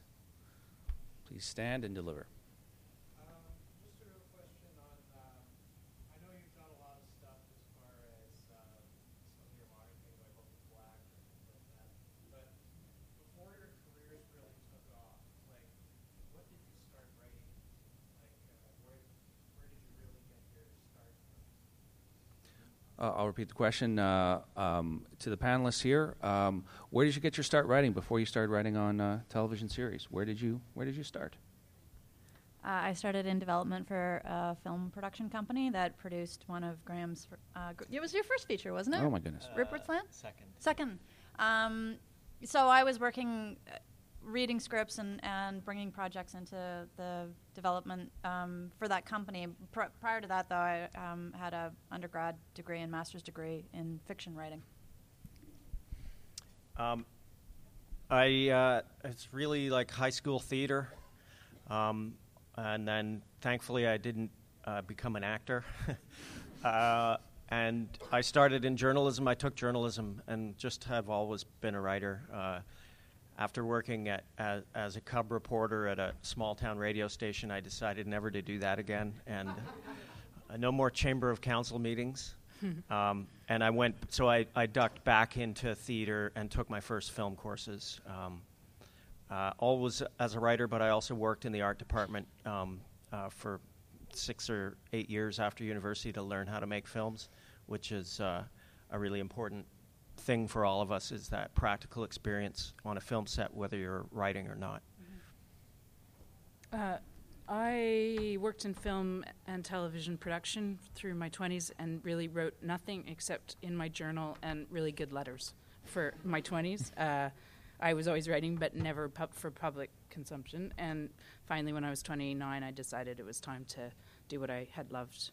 Please stand and deliver. Uh, I'll repeat the question uh, um, to the panelists here. Um, where did you get your start writing before you started writing on uh, television series? Where did you Where did you start? Uh, I started in development for a film production company that produced one of Graeme's. Uh, it was your first feature, wasn't it? Oh my goodness! Rupert's Land. Second. Second. Um, so I was working reading scripts and, and bringing projects into the development um, for that company. Pr- prior to that, though, I um, had a undergrad degree and master's degree in fiction writing. Um, I uh, it's really like high school theater, um, and then thankfully I didn't uh, become an actor. <laughs> uh, and I started in journalism. I took journalism and just have always been a writer. After working at, as, as, a cub reporter at a small town radio station, I decided never to do that again, and uh, <laughs> no more chamber of council meetings. <laughs> um, and I went, so I, I, ducked back into theater and took my first film courses. Um, uh, always as a writer, but I also worked in the art department um, uh, for six or eight years after university to learn how to make films, which is uh, a really important thing for all of us is that practical experience on a film set, whether you're writing or not. Uh, I worked in film and television production through my 20s and really wrote nothing except in my journal and really good letters for my 20s. <laughs> Uh, I was always writing, but never pub- for public consumption. And finally, when I was 29, I decided it was time to do what I had loved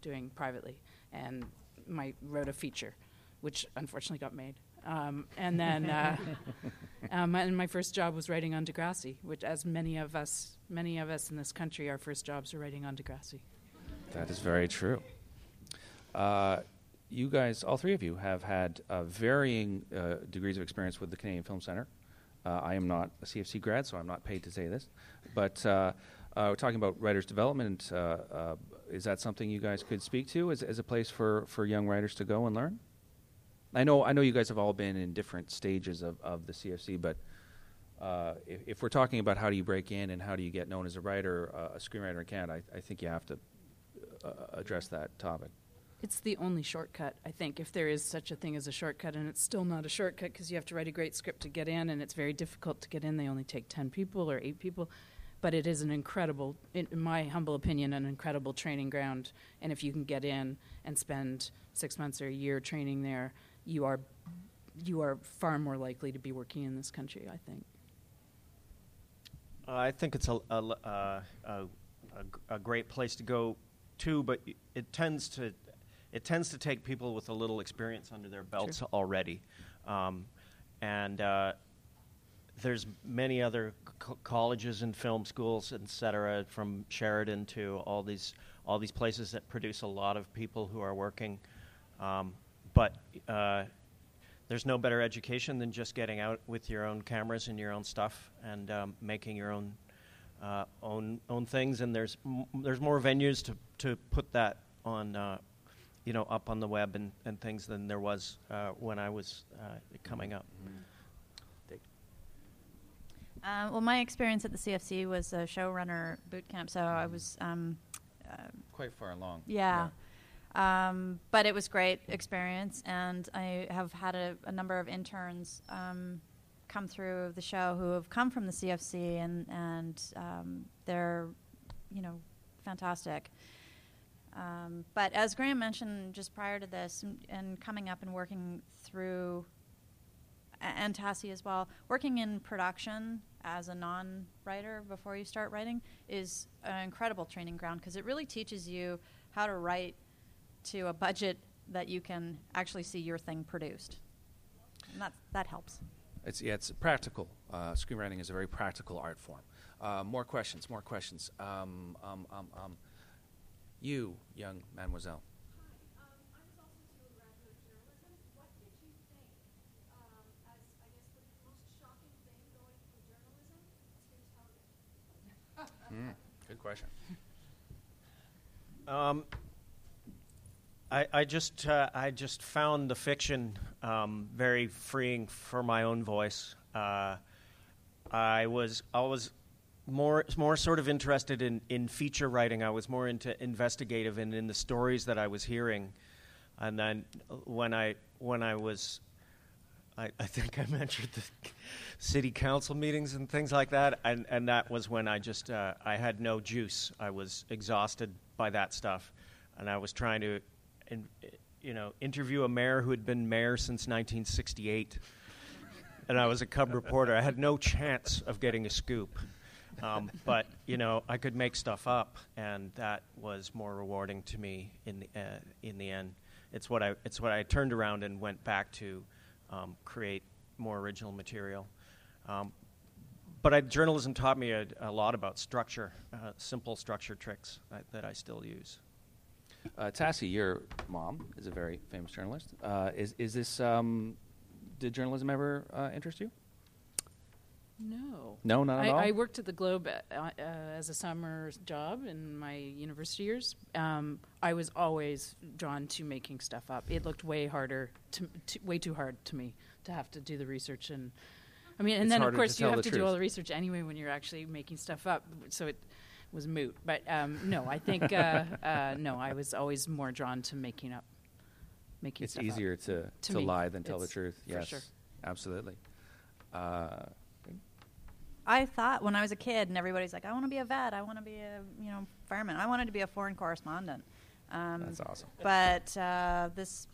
doing privately, and my wrote a feature which unfortunately got made. Um, and then, uh, <laughs> um, and my first job was writing on Degrassi, which, as many of us, many of us in this country, our first jobs are writing on Degrassi. That is very true. Uh, you guys, all three of you, have had uh, varying uh, degrees of experience with the Canadian Film Centre. Uh, I am not a CFC grad, so I'm not paid to say this, but. Uh, we're talking about writers' development. is that something you guys could speak to as, as a place for, for young writers to go and learn? I know I know you guys have all been in different stages of, of the CFC, but uh, if, if, we're talking about how do you break in and how do you get known as a writer, uh, a screenwriter in Canada, I, I think you have to uh, address that topic. It's the only shortcut, I think, if there is such a thing as a shortcut, and it's still not a shortcut because you have to write a great script to get in, and it's very difficult to get in. They only take 10 people or 8 people, but it is an incredible, in my humble opinion, an incredible training ground. And if you can get in and spend six months or a year training there, you are you are far more likely to be working in this country. I think. Uh, I think it's a, a, uh, a, a, great place to go too, but it tends to it tends to take people with a little experience under their belts sure. already, um, and uh, there's many other co- colleges and film schools, et cetera, from Sheridan to all these all these places that produce a lot of people who are working. Um, but uh, there's no better education than just getting out with your own cameras and your own stuff and um, making your own uh, own own things. And there's m- there's more venues to to put that on. Uh, you know, up on the web and, and things than there was uh, when I was uh, coming up. Mm-hmm. Uh, well, my experience at the CFC was a showrunner boot camp, so I was um, uh, quite far along. Yeah. yeah. Um, but it was great experience, and I have had a, a number of interns um, come through the show who have come from the CFC, and and um, they're, you know, fantastic. Um, but as Graeme mentioned just prior to this, and, and coming up and working through and Tassie as well, working in production as a non writer before you start writing is an incredible training ground because it really teaches you how to write to a budget that you can actually see your thing produced. And that, that helps. It's, yeah, it's practical. Uh, screenwriting is a very practical art form. Uh, more questions, more questions. Um, um, um, um you, young mademoiselle. Mm, good question. <laughs> Um, I, I just uh, I just found the fiction um, very freeing for my own voice. Uh, I was always more more sort of interested in, in feature writing. I was more into investigative and in the stories that I was hearing. And then when I when I was I, I think I mentioned the city council meetings and things like that, and, and that was when I just uh, I had no juice. I was exhausted by that stuff, and I was trying to, you know, interview a mayor who had been mayor since 1968, and I was a cub reporter. I had no chance of getting a scoop, um, but you know I could make stuff up, and that was more rewarding to me in the uh, in the end. It's what I it's what I turned around and went back to um, create more original material. Um, but I, journalism taught me a, a, lot about structure, uh, simple structure tricks that, that I still use. Uh, Tassie, your mom is a very famous journalist. Uh, is is this? Um, did journalism ever uh, interest you? No. No, not at I, all. I worked at the Globe uh, uh, as a summer job in my university years. Um, I was always drawn to making stuff up. It looked way harder, to, to, way too hard to me to have to do the research and. I mean, and it's then of course you have to truth. do all the research anyway when you're actually making stuff up. So it was moot. But um, no, I think uh, uh, no. I was always more drawn to making up, making. It's easier up. to to, to lie than tell the truth. Yes, sure. absolutely. Uh, I thought when I was a kid, and everybody's like, "I want to be a vet. I want to be a you know fireman. I wanted to be a foreign correspondent." Um, That's awesome. But uh, this,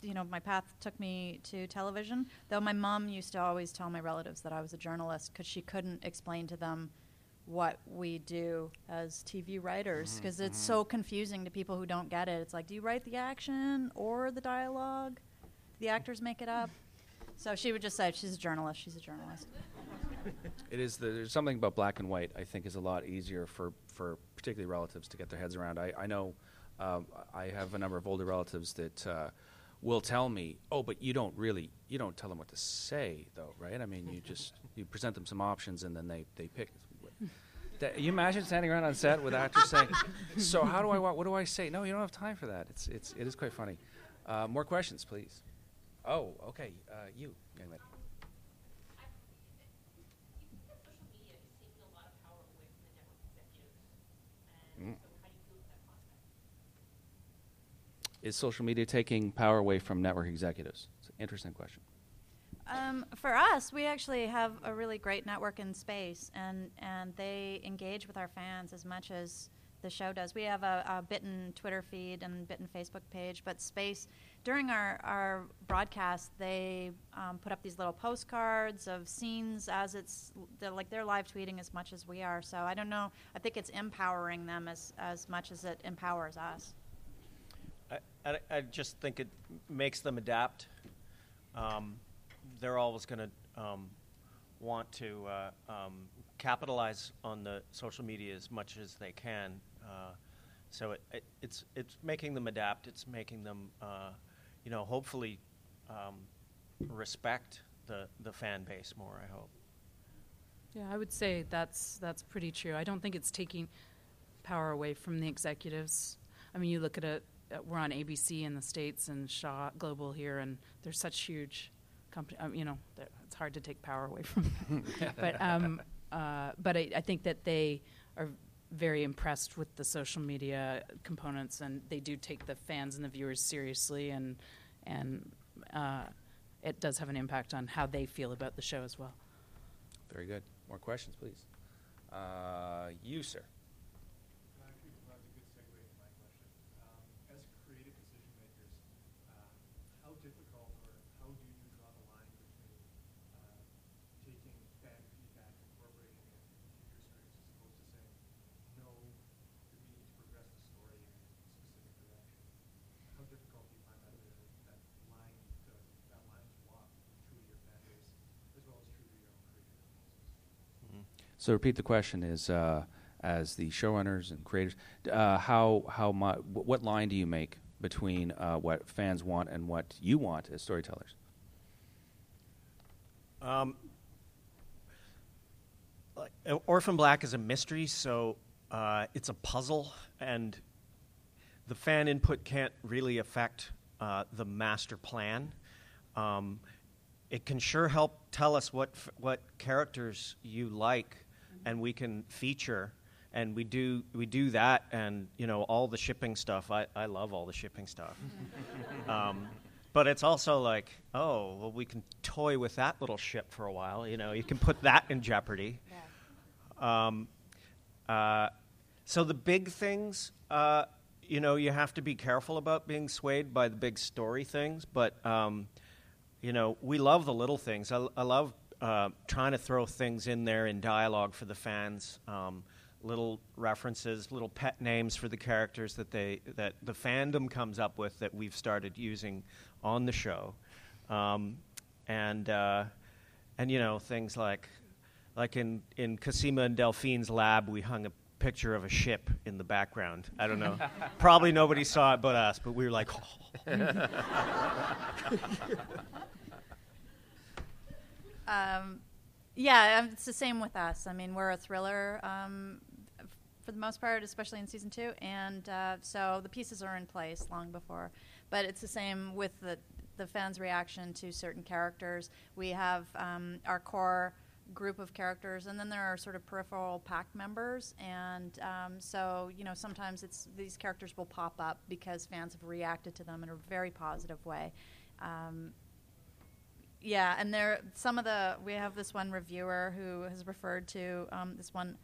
you know, my path took me to television. Though my mom used to always tell my relatives that I was a journalist because she couldn't explain to them what we do as TV writers because mm-hmm, it's mm-hmm. so confusing to people who don't get it. It's like, do you write the action or the dialogue? The actors make it up. So she would just say, "She's a journalist. She's a journalist." it is the, there's something about black and white. I think is a lot easier for for particularly relatives to get their heads around. I I know um, I have a number of older relatives that. Uh, will tell me, "Oh, but you don't really you don't tell them what to say, though, right? I mean, you just you present them some options and then they they pick." That, you imagine standing around on set with actors saying, "So how do I what do I say?" No, you don't have time for that. It's it's it is quite funny. Uh, more questions, please. Oh, okay, uh, you young lady. Is social media taking power away from network executives? It's an interesting question. Um, for us, we actually have a really great network in space, and, and they engage with our fans as much as the show does. We have a, a Bitten Twitter feed and Bitten Facebook page, but Space during our, our broadcast, they um, put up these little postcards of scenes as it's like they're live tweeting as much as we are. So I don't know. I think it's empowering them as as much as it empowers us. I, I, I just think it makes them adapt. Um, they're always going to um, want to uh, um, capitalize on the social media as much as they can. Uh, so it, it, it's it's making them adapt. It's making them, uh, you know, hopefully um, respect the the fan base more. I hope. Yeah, I would say that's that's pretty true. I don't think it's taking power away from the executives. I mean, you look at it. We're on ABC in the states and Shaw Global here, and they're such huge company. Um, you know, it's hard to take power away from them. <laughs> but um, uh, but I, I think that they are very impressed with the social media components, and they do take the fans and the viewers seriously, and and uh, it does have an impact on how they feel about the show as well. Very good. More questions, please. Uh, you, sir. So repeat the question is uh, as the showrunners and creators, uh, how how mu- what line do you make between uh, what fans want and what you want as storytellers? Um, Orphan Black is a mystery, so uh, it's a puzzle, and the fan input can't really affect uh, the master plan. Um, it can sure help tell us what f- what characters you like and we can feature and we do we do that and you know all the shipping stuff. I, I love all the shipping stuff. <laughs> Um, but it's also like oh well we can toy with that little ship for a while you know you can put that in jeopardy. Yeah. um, uh, so the big things uh, you know you have to be careful about being swayed by the big story things but um, you know we love the little things. I, I love uh, trying to throw things in there in dialogue for the fans, um, little references, little pet names for the characters that they that the fandom comes up with that we've started using on the show, um, and uh, and you know things like like in in Cosima and Delphine's lab, we hung a picture of a ship in the background. I don't know. <laughs> Probably nobody saw it but us, but we were like. Oh. <laughs> <laughs> Um, yeah, um, it's the same with us. I mean, we're a thriller um, for the most part, especially in season two, and uh, so the pieces are in place long before. But it's the same with the the fans' reaction to certain characters. We have um, our core group of characters, and then there are sort of peripheral pack members, and um, so you know sometimes it's these characters will pop up because fans have reacted to them in a very positive way. Um, yeah, and there some of the we have this one reviewer who has referred to um, this one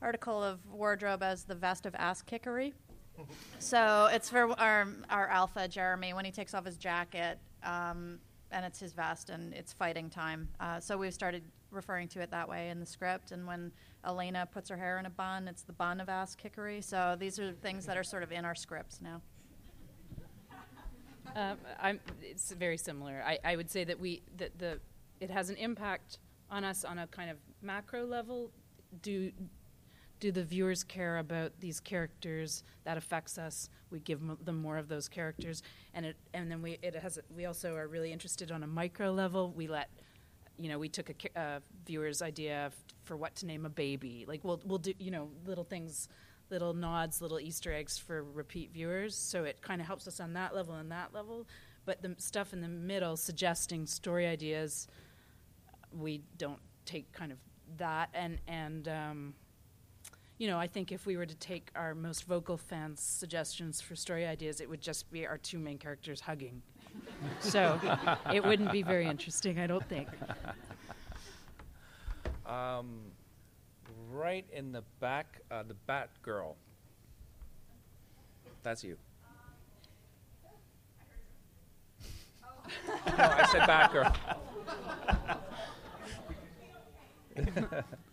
article of wardrobe as the vest of ass kickery. <laughs> so it's for our our alpha Jeremy when he takes off his jacket. Um, and it's his vest, and it's fighting time. Uh, so we've started referring to it that way in the script. And when Elena puts her hair in a bun, it's the bun of ass kickery. So these are things that are sort of in our scripts now. Um, I'm, it's very similar. I, I would say that we that the it has an impact on us on a kind of macro level. Do do the viewers care about these characters? That affects us. We give m- them more of those characters, and it and then we it has we also are really interested on a micro level. We let you know we took a uh, viewer's idea f- for what to name a baby. Like we'll we'll do you know little things little nods, little Easter eggs for repeat viewers. So it kind of helps us on that level and that level. But the stuff in the middle, suggesting story ideas, we don't take kind of that. And and um, you know, I think if we were to take our most vocal fans' suggestions for story ideas, it would just be our two main characters hugging. so it wouldn't be very interesting, I don't think. <laughs> Um, right in the back, uh, the Bat Girl. That's you. <laughs> no, I said Batgirl. <laughs> <laughs>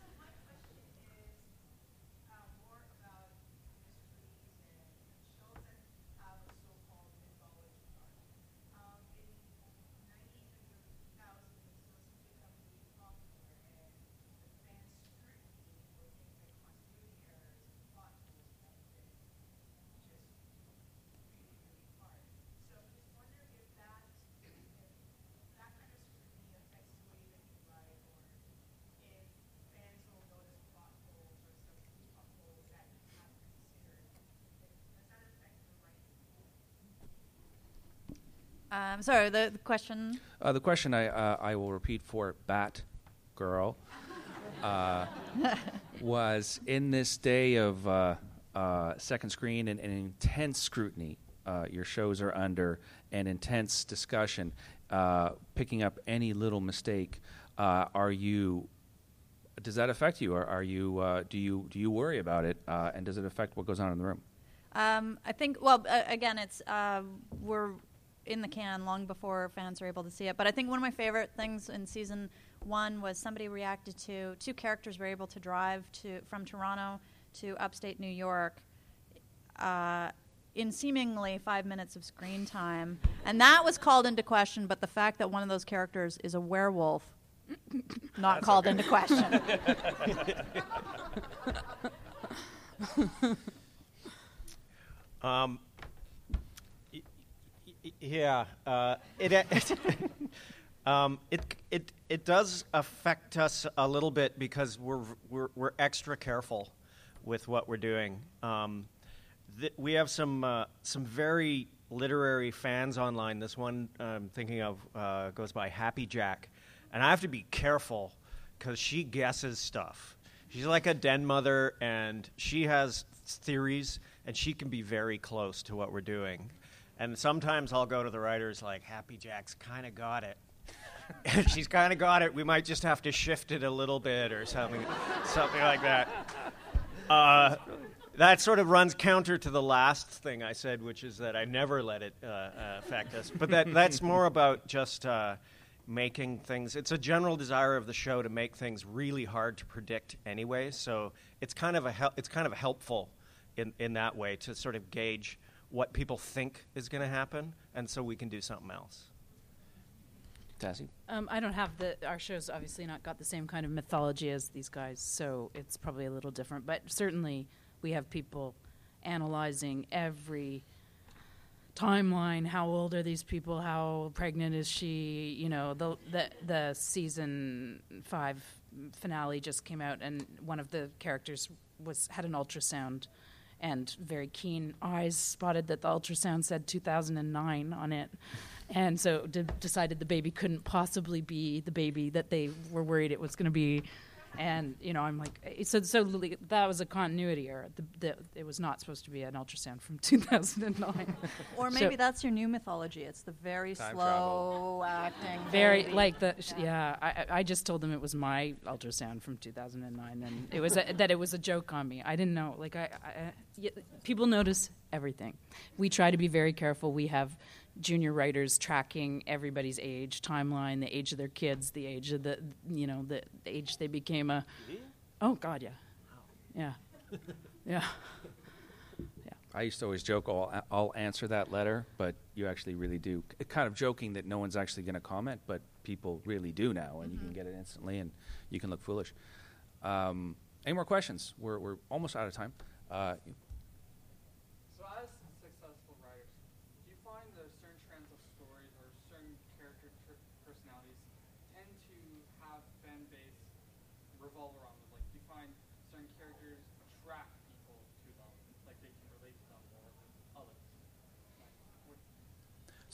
Um, sorry, the, the question. Uh, the question I, uh, I will repeat for Bat Girl uh, <laughs> was in this day of uh, uh, second screen and, and intense scrutiny uh, your shows are under and intense discussion, picking up any little mistake, are you does that affect you? Or are you do you do you worry about it? and does it affect what goes on in the room? Um, I think. Well, uh, again, it's uh, we're in the can long before fans are able to see it. But I think one of my favorite things in season one was somebody reacted to two characters were able to drive to from Toronto to upstate New York. Uh, in seemingly five minutes of screen time. And that was called into question, but the fact that one of those characters is a werewolf, <laughs> not That's called okay. into question. <laughs> <laughs> um, yeah, uh, it, it, <laughs> um, it, it, it does affect us a little bit because we're, we're, we're extra careful with what we're doing. Um, th- we have some, uh, some very literary fans online. This one I'm thinking of uh, goes by Happy Jack. And I have to be careful because she guesses stuff. She's like a den mother, and she has theories, and she can be very close to what we're doing. And sometimes I'll go to the writers like, Happy Jack's kind of got it. <laughs> She's kind of got it. We might just have to shift it a little bit or something, something like that. Uh, that sort of runs counter to the last thing I said, which is that I never let it uh, uh, affect us. But that, that's more about just uh, making things. It's a general desire of the show to make things really hard to predict anyway. So it's kind of a hel- it's kind of helpful in, in that way to sort of gauge what people think is going to happen, and so we can do something else. Tassie? Um, I don't have the. Our show's obviously not got the same kind of mythology as these guys, so it's probably a little different. But certainly, we have people analyzing every timeline. How old are these people? How pregnant is she? You know, the the the season five finale just came out, and one of the characters was had an ultrasound and very keen eyes spotted that the ultrasound said 2009 on it. And so decided the baby couldn't possibly be the baby that they were worried it was going to be and you know i'm like eh, so so that was a continuity error. The, the, it was not supposed to be an ultrasound from <laughs> 2009 or maybe so, that's your new mythology. It's the very slow travel. acting very baby. like the yeah, yeah I, I, just told them it was my ultrasound from 2009 and it was a, <laughs> that it was a joke on me. I didn't know like I, I people notice everything. We try to be very careful. We have junior writers tracking everybody's age timeline, the age of their kids, the age of the you know the, the age they became a. Oh God, yeah, yeah, yeah. yeah. I used to always joke, oh, I'll, I'll answer that letter, but you actually really do. Kind of joking that no one's actually going to comment, but people really do now, and mm-hmm. you can mm-hmm. get it instantly, and you can look foolish. Um, any more questions? We're, we're almost out of time. Uh,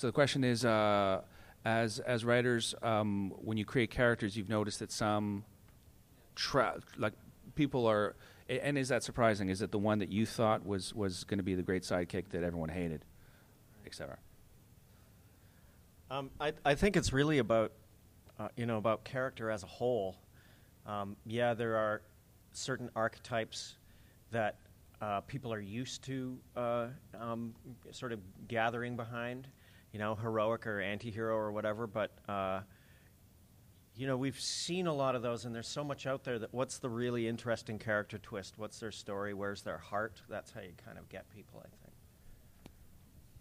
So the question is, uh, as as writers, um, when you create characters, you've noticed that some, tra- like people are, and is that surprising? Is it the one that you thought was was going to be the great sidekick that everyone hated, etc. Um, I I think it's really about, uh, you know, about character as a whole. Um, yeah, there are certain archetypes that uh, people are used to uh, um, sort of gathering behind you know, heroic or anti-hero or whatever. But uh, you know, we've seen a lot of those, and there's so much out there that what's the really interesting character twist? What's their story? Where's their heart? That's how you kind of get people, I think.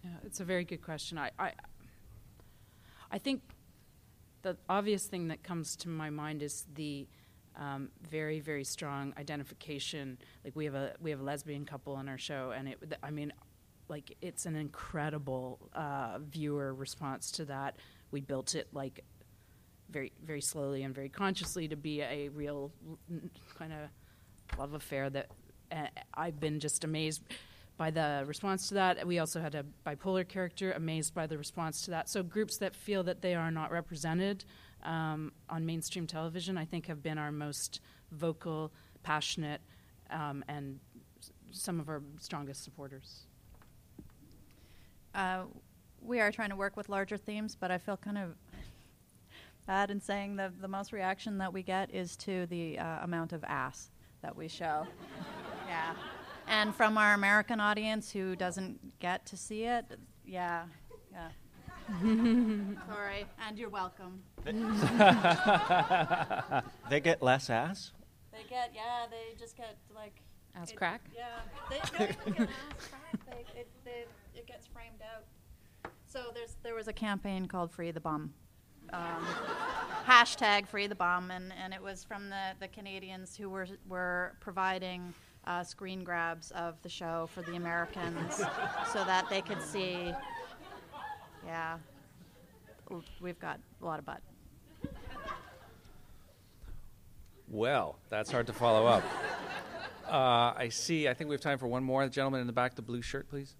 Yeah, it's a very good question. I, I, I think the obvious thing that comes to my mind is the um, very, very strong identification. Like we have a we have a lesbian couple on our show, and it. I mean, like it's an incredible uh, viewer response to that. We built it like very, very slowly and very consciously to be a real kind of love affair that uh, I've been just amazed by the response to that. We also had a bipolar character, amazed by the response to that. So groups that feel that they are not represented um, on mainstream television, I think, have been our most vocal, passionate, um, and some of our strongest supporters. Uh, we are trying to work with larger themes, but I feel kind of <laughs> bad in saying that the most reaction that we get is to the uh, amount of ass that we show. <laughs> yeah. And from our American audience who doesn't get to see it, yeah, yeah. <laughs> Sorry, and you're welcome. they get less ass? They get, yeah, they just get like. Ass it, crack? Yeah. They don't even get ass crack. They, it, they, it gets framed out. So there's, there was a campaign called Free the Bum um, hashtag free the bum, and, and it was from the, the Canadians who were, were providing uh, screen grabs of the show for the Americans so that they could see. Yeah, we've got a lot of butt. Well, that's hard to follow up. Uh, I see. I think we have time for one more. The gentleman in the back, the blue shirt, please.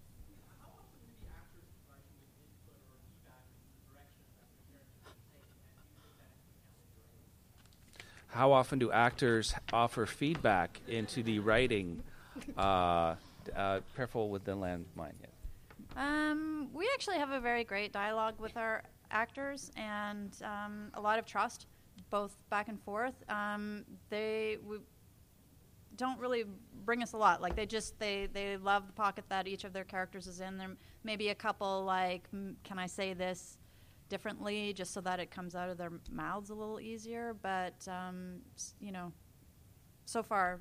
How often do actors offer feedback into the writing? Uh, uh, careful with the landmine. Yeah. Um, we actually have a very great dialogue with our actors and um, a lot of trust, both back and forth. Um, they don't really bring us a lot. Like they just they they love the pocket that each of their characters is in. There may be a couple like, can I say this? Differently just so that it comes out of their mouths a little easier. But, um, you know, so far,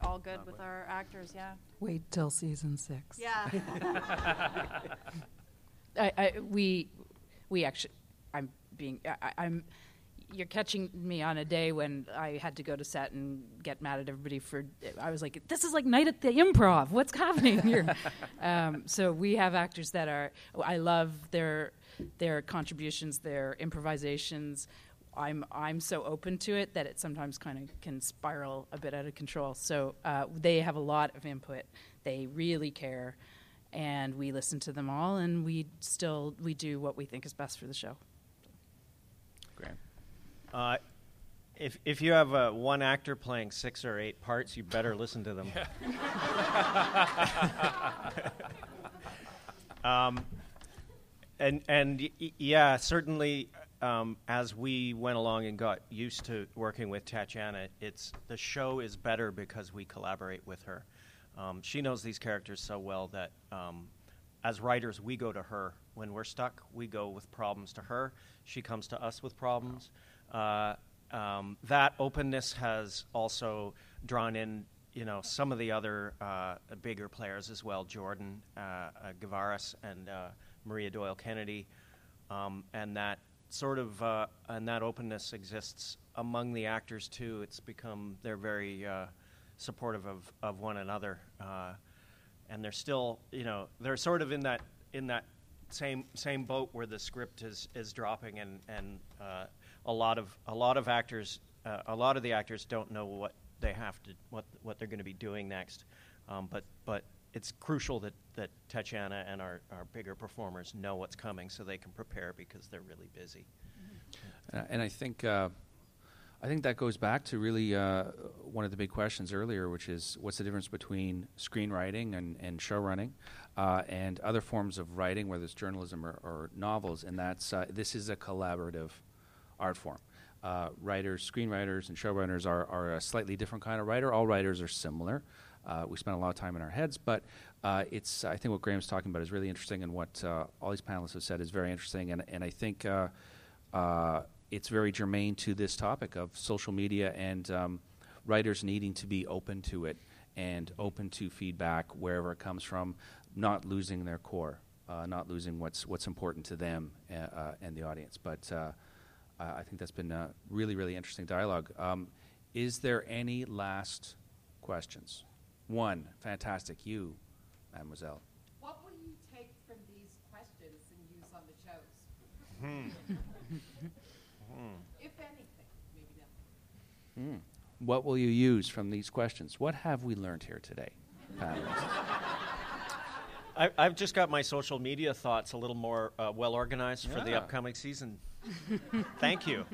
all good with our actors, yeah. Wait till season six. Yeah. <laughs> I, I, we, we actually, I'm being, I, I'm, you're catching me on a day when I had to go to set and get mad at everybody for. I was like, "This is like night at the improv. What's happening here?" <laughs> um, so we have actors that are. I love their their contributions, their improvisations. I'm I'm so open to it that it sometimes kind of can spiral a bit out of control. So uh, they have a lot of input. They really care, and we listen to them all, and we still we do what we think is best for the show. Uh, if if you have uh, one actor playing six or eight parts, you better listen to them. <laughs> um, and and y- yeah, certainly um, as we went along and got used to working with Tatiana, it's the show is better because we collaborate with her. Um, she knows these characters so well that um, as writers, we go to her when we're stuck. We go with problems to her. She comes to us with problems. Um, that openness has also drawn in, you know, some of the other uh, bigger players as well. Jordan uh, uh Gavaris and uh, Maria Doyle Kennedy, um, and that sort of uh, and that openness exists among the actors too. It's become they're very uh, supportive of, of one another, uh, and they're still you know they're sort of in that in that same same boat where the script is is dropping and and uh, a lot of a lot of actors uh, a lot of the actors don't know what they have to what what they're going to be doing next, um, but but it's crucial that, that Tatiana and our, our bigger performers know what's coming so they can prepare because they're really busy. Mm-hmm. Uh, and I think uh, I think that goes back to really uh, one of the big questions earlier, which is what's the difference between screenwriting and, and show running uh, and other forms of writing, whether it's journalism or, or novels, and that's uh, this is a collaborative art form. Uh, writers, screenwriters, and showrunners are, are a slightly different kind of writer. All writers are similar. uh, we spend a lot of time in our heads, but uh, it's I think what Graeme's talking about is really interesting, and what uh, all these panelists have said is very interesting, and and I think uh, uh, it's very germane to this topic of social media and um, writers needing to be open to it and open to feedback wherever it comes from, not losing their core, not losing what's what's important to them and the audience, but. I think that's been a really, really interesting dialogue. Um, is there any last questions? One, fantastic. You, mademoiselle. What will you take from these questions and use on the shows? <laughs> if anything, maybe not. Mm. What will you use from these questions? What have we learned here today, <laughs> I, have just got my social media thoughts a little more uh, well organized yeah. for the upcoming season. <laughs> Thank you.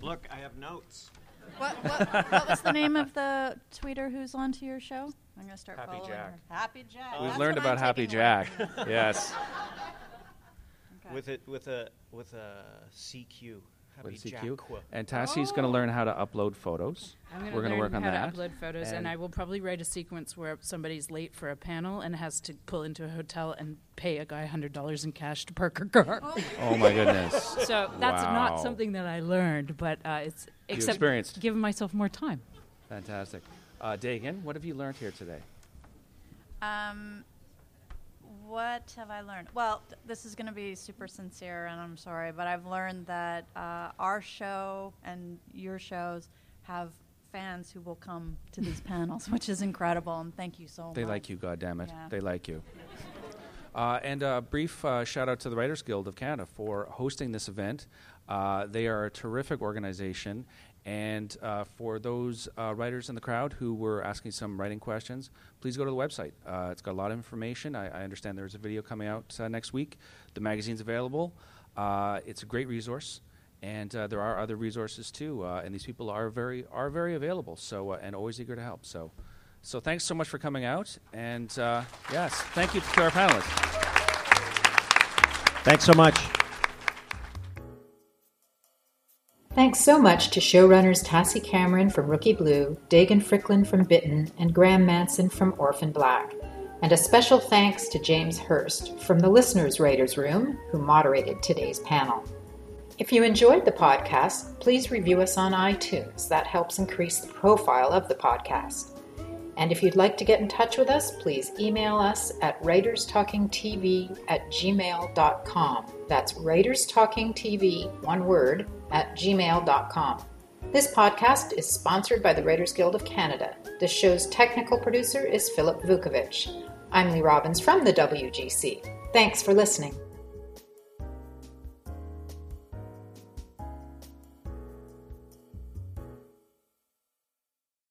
Look, I have notes. What, what, what, was the name of the tweeter who's on to your show? I'm going to start Happy following Jack. her. Happy Jack. We've That's learned what about I'm Happy taking Jack. yes. <laughs> Okay. With it with a with a CQ. Happy With CQ. And Tassie's going to learn how to upload photos. I'm gonna We're going to work on how that. to upload photos, and, And- I will probably write a sequence where somebody's late for a panel and has to pull into a hotel and pay a guy hundred dollars in cash to park her car. Oh my <laughs> goodness. So that's Wow. not something that I learned, but uh, it's except experienced. giving myself more time. Fantastic. Uh, Daegan, what have you learned here today? Um, what have I learned? Well, th- this is going to be super sincere, and I'm sorry, but I've learned that uh, our show and your shows have fans who will come to these <laughs> panels, which is incredible, and thank you so much. They like you, goddammit. Yeah. They like you. Uh, and a brief uh, shout out to the Writers Guild of Canada for hosting this event. Uh, they are a terrific organization. And uh, for those uh, writers in the crowd who were asking some writing questions, please go to the website. Uh, it's got a lot of information. I, I understand there's a video coming out uh, next week. The magazine's available. Uh, it's a great resource. And uh, there are other resources too, and these people are very are very available. So and always eager to help. So so thanks so much for coming out, and yes, thank you to our panelists. Thanks so much. Thanks so much to showrunners Tassie Cameron from Rookie Blue, Daegan Fryklind from Bitten, and Graeme Manson from Orphan Black. And a special thanks to James Hurst from the Listeners' Writers Room, who moderated today's panel. If you enjoyed the podcast, please review us on iTunes. That helps increase the profile of the podcast. And if you'd like to get in touch with us, please email us at writerstalkingtv at gmail.com. That's writerstalkingtv, one word, at gmail.com. This podcast is sponsored by the Writers Guild of Canada. The show's technical producer is Philip Vukovic. I'm Lee Robbins from the WGC. Thanks for listening.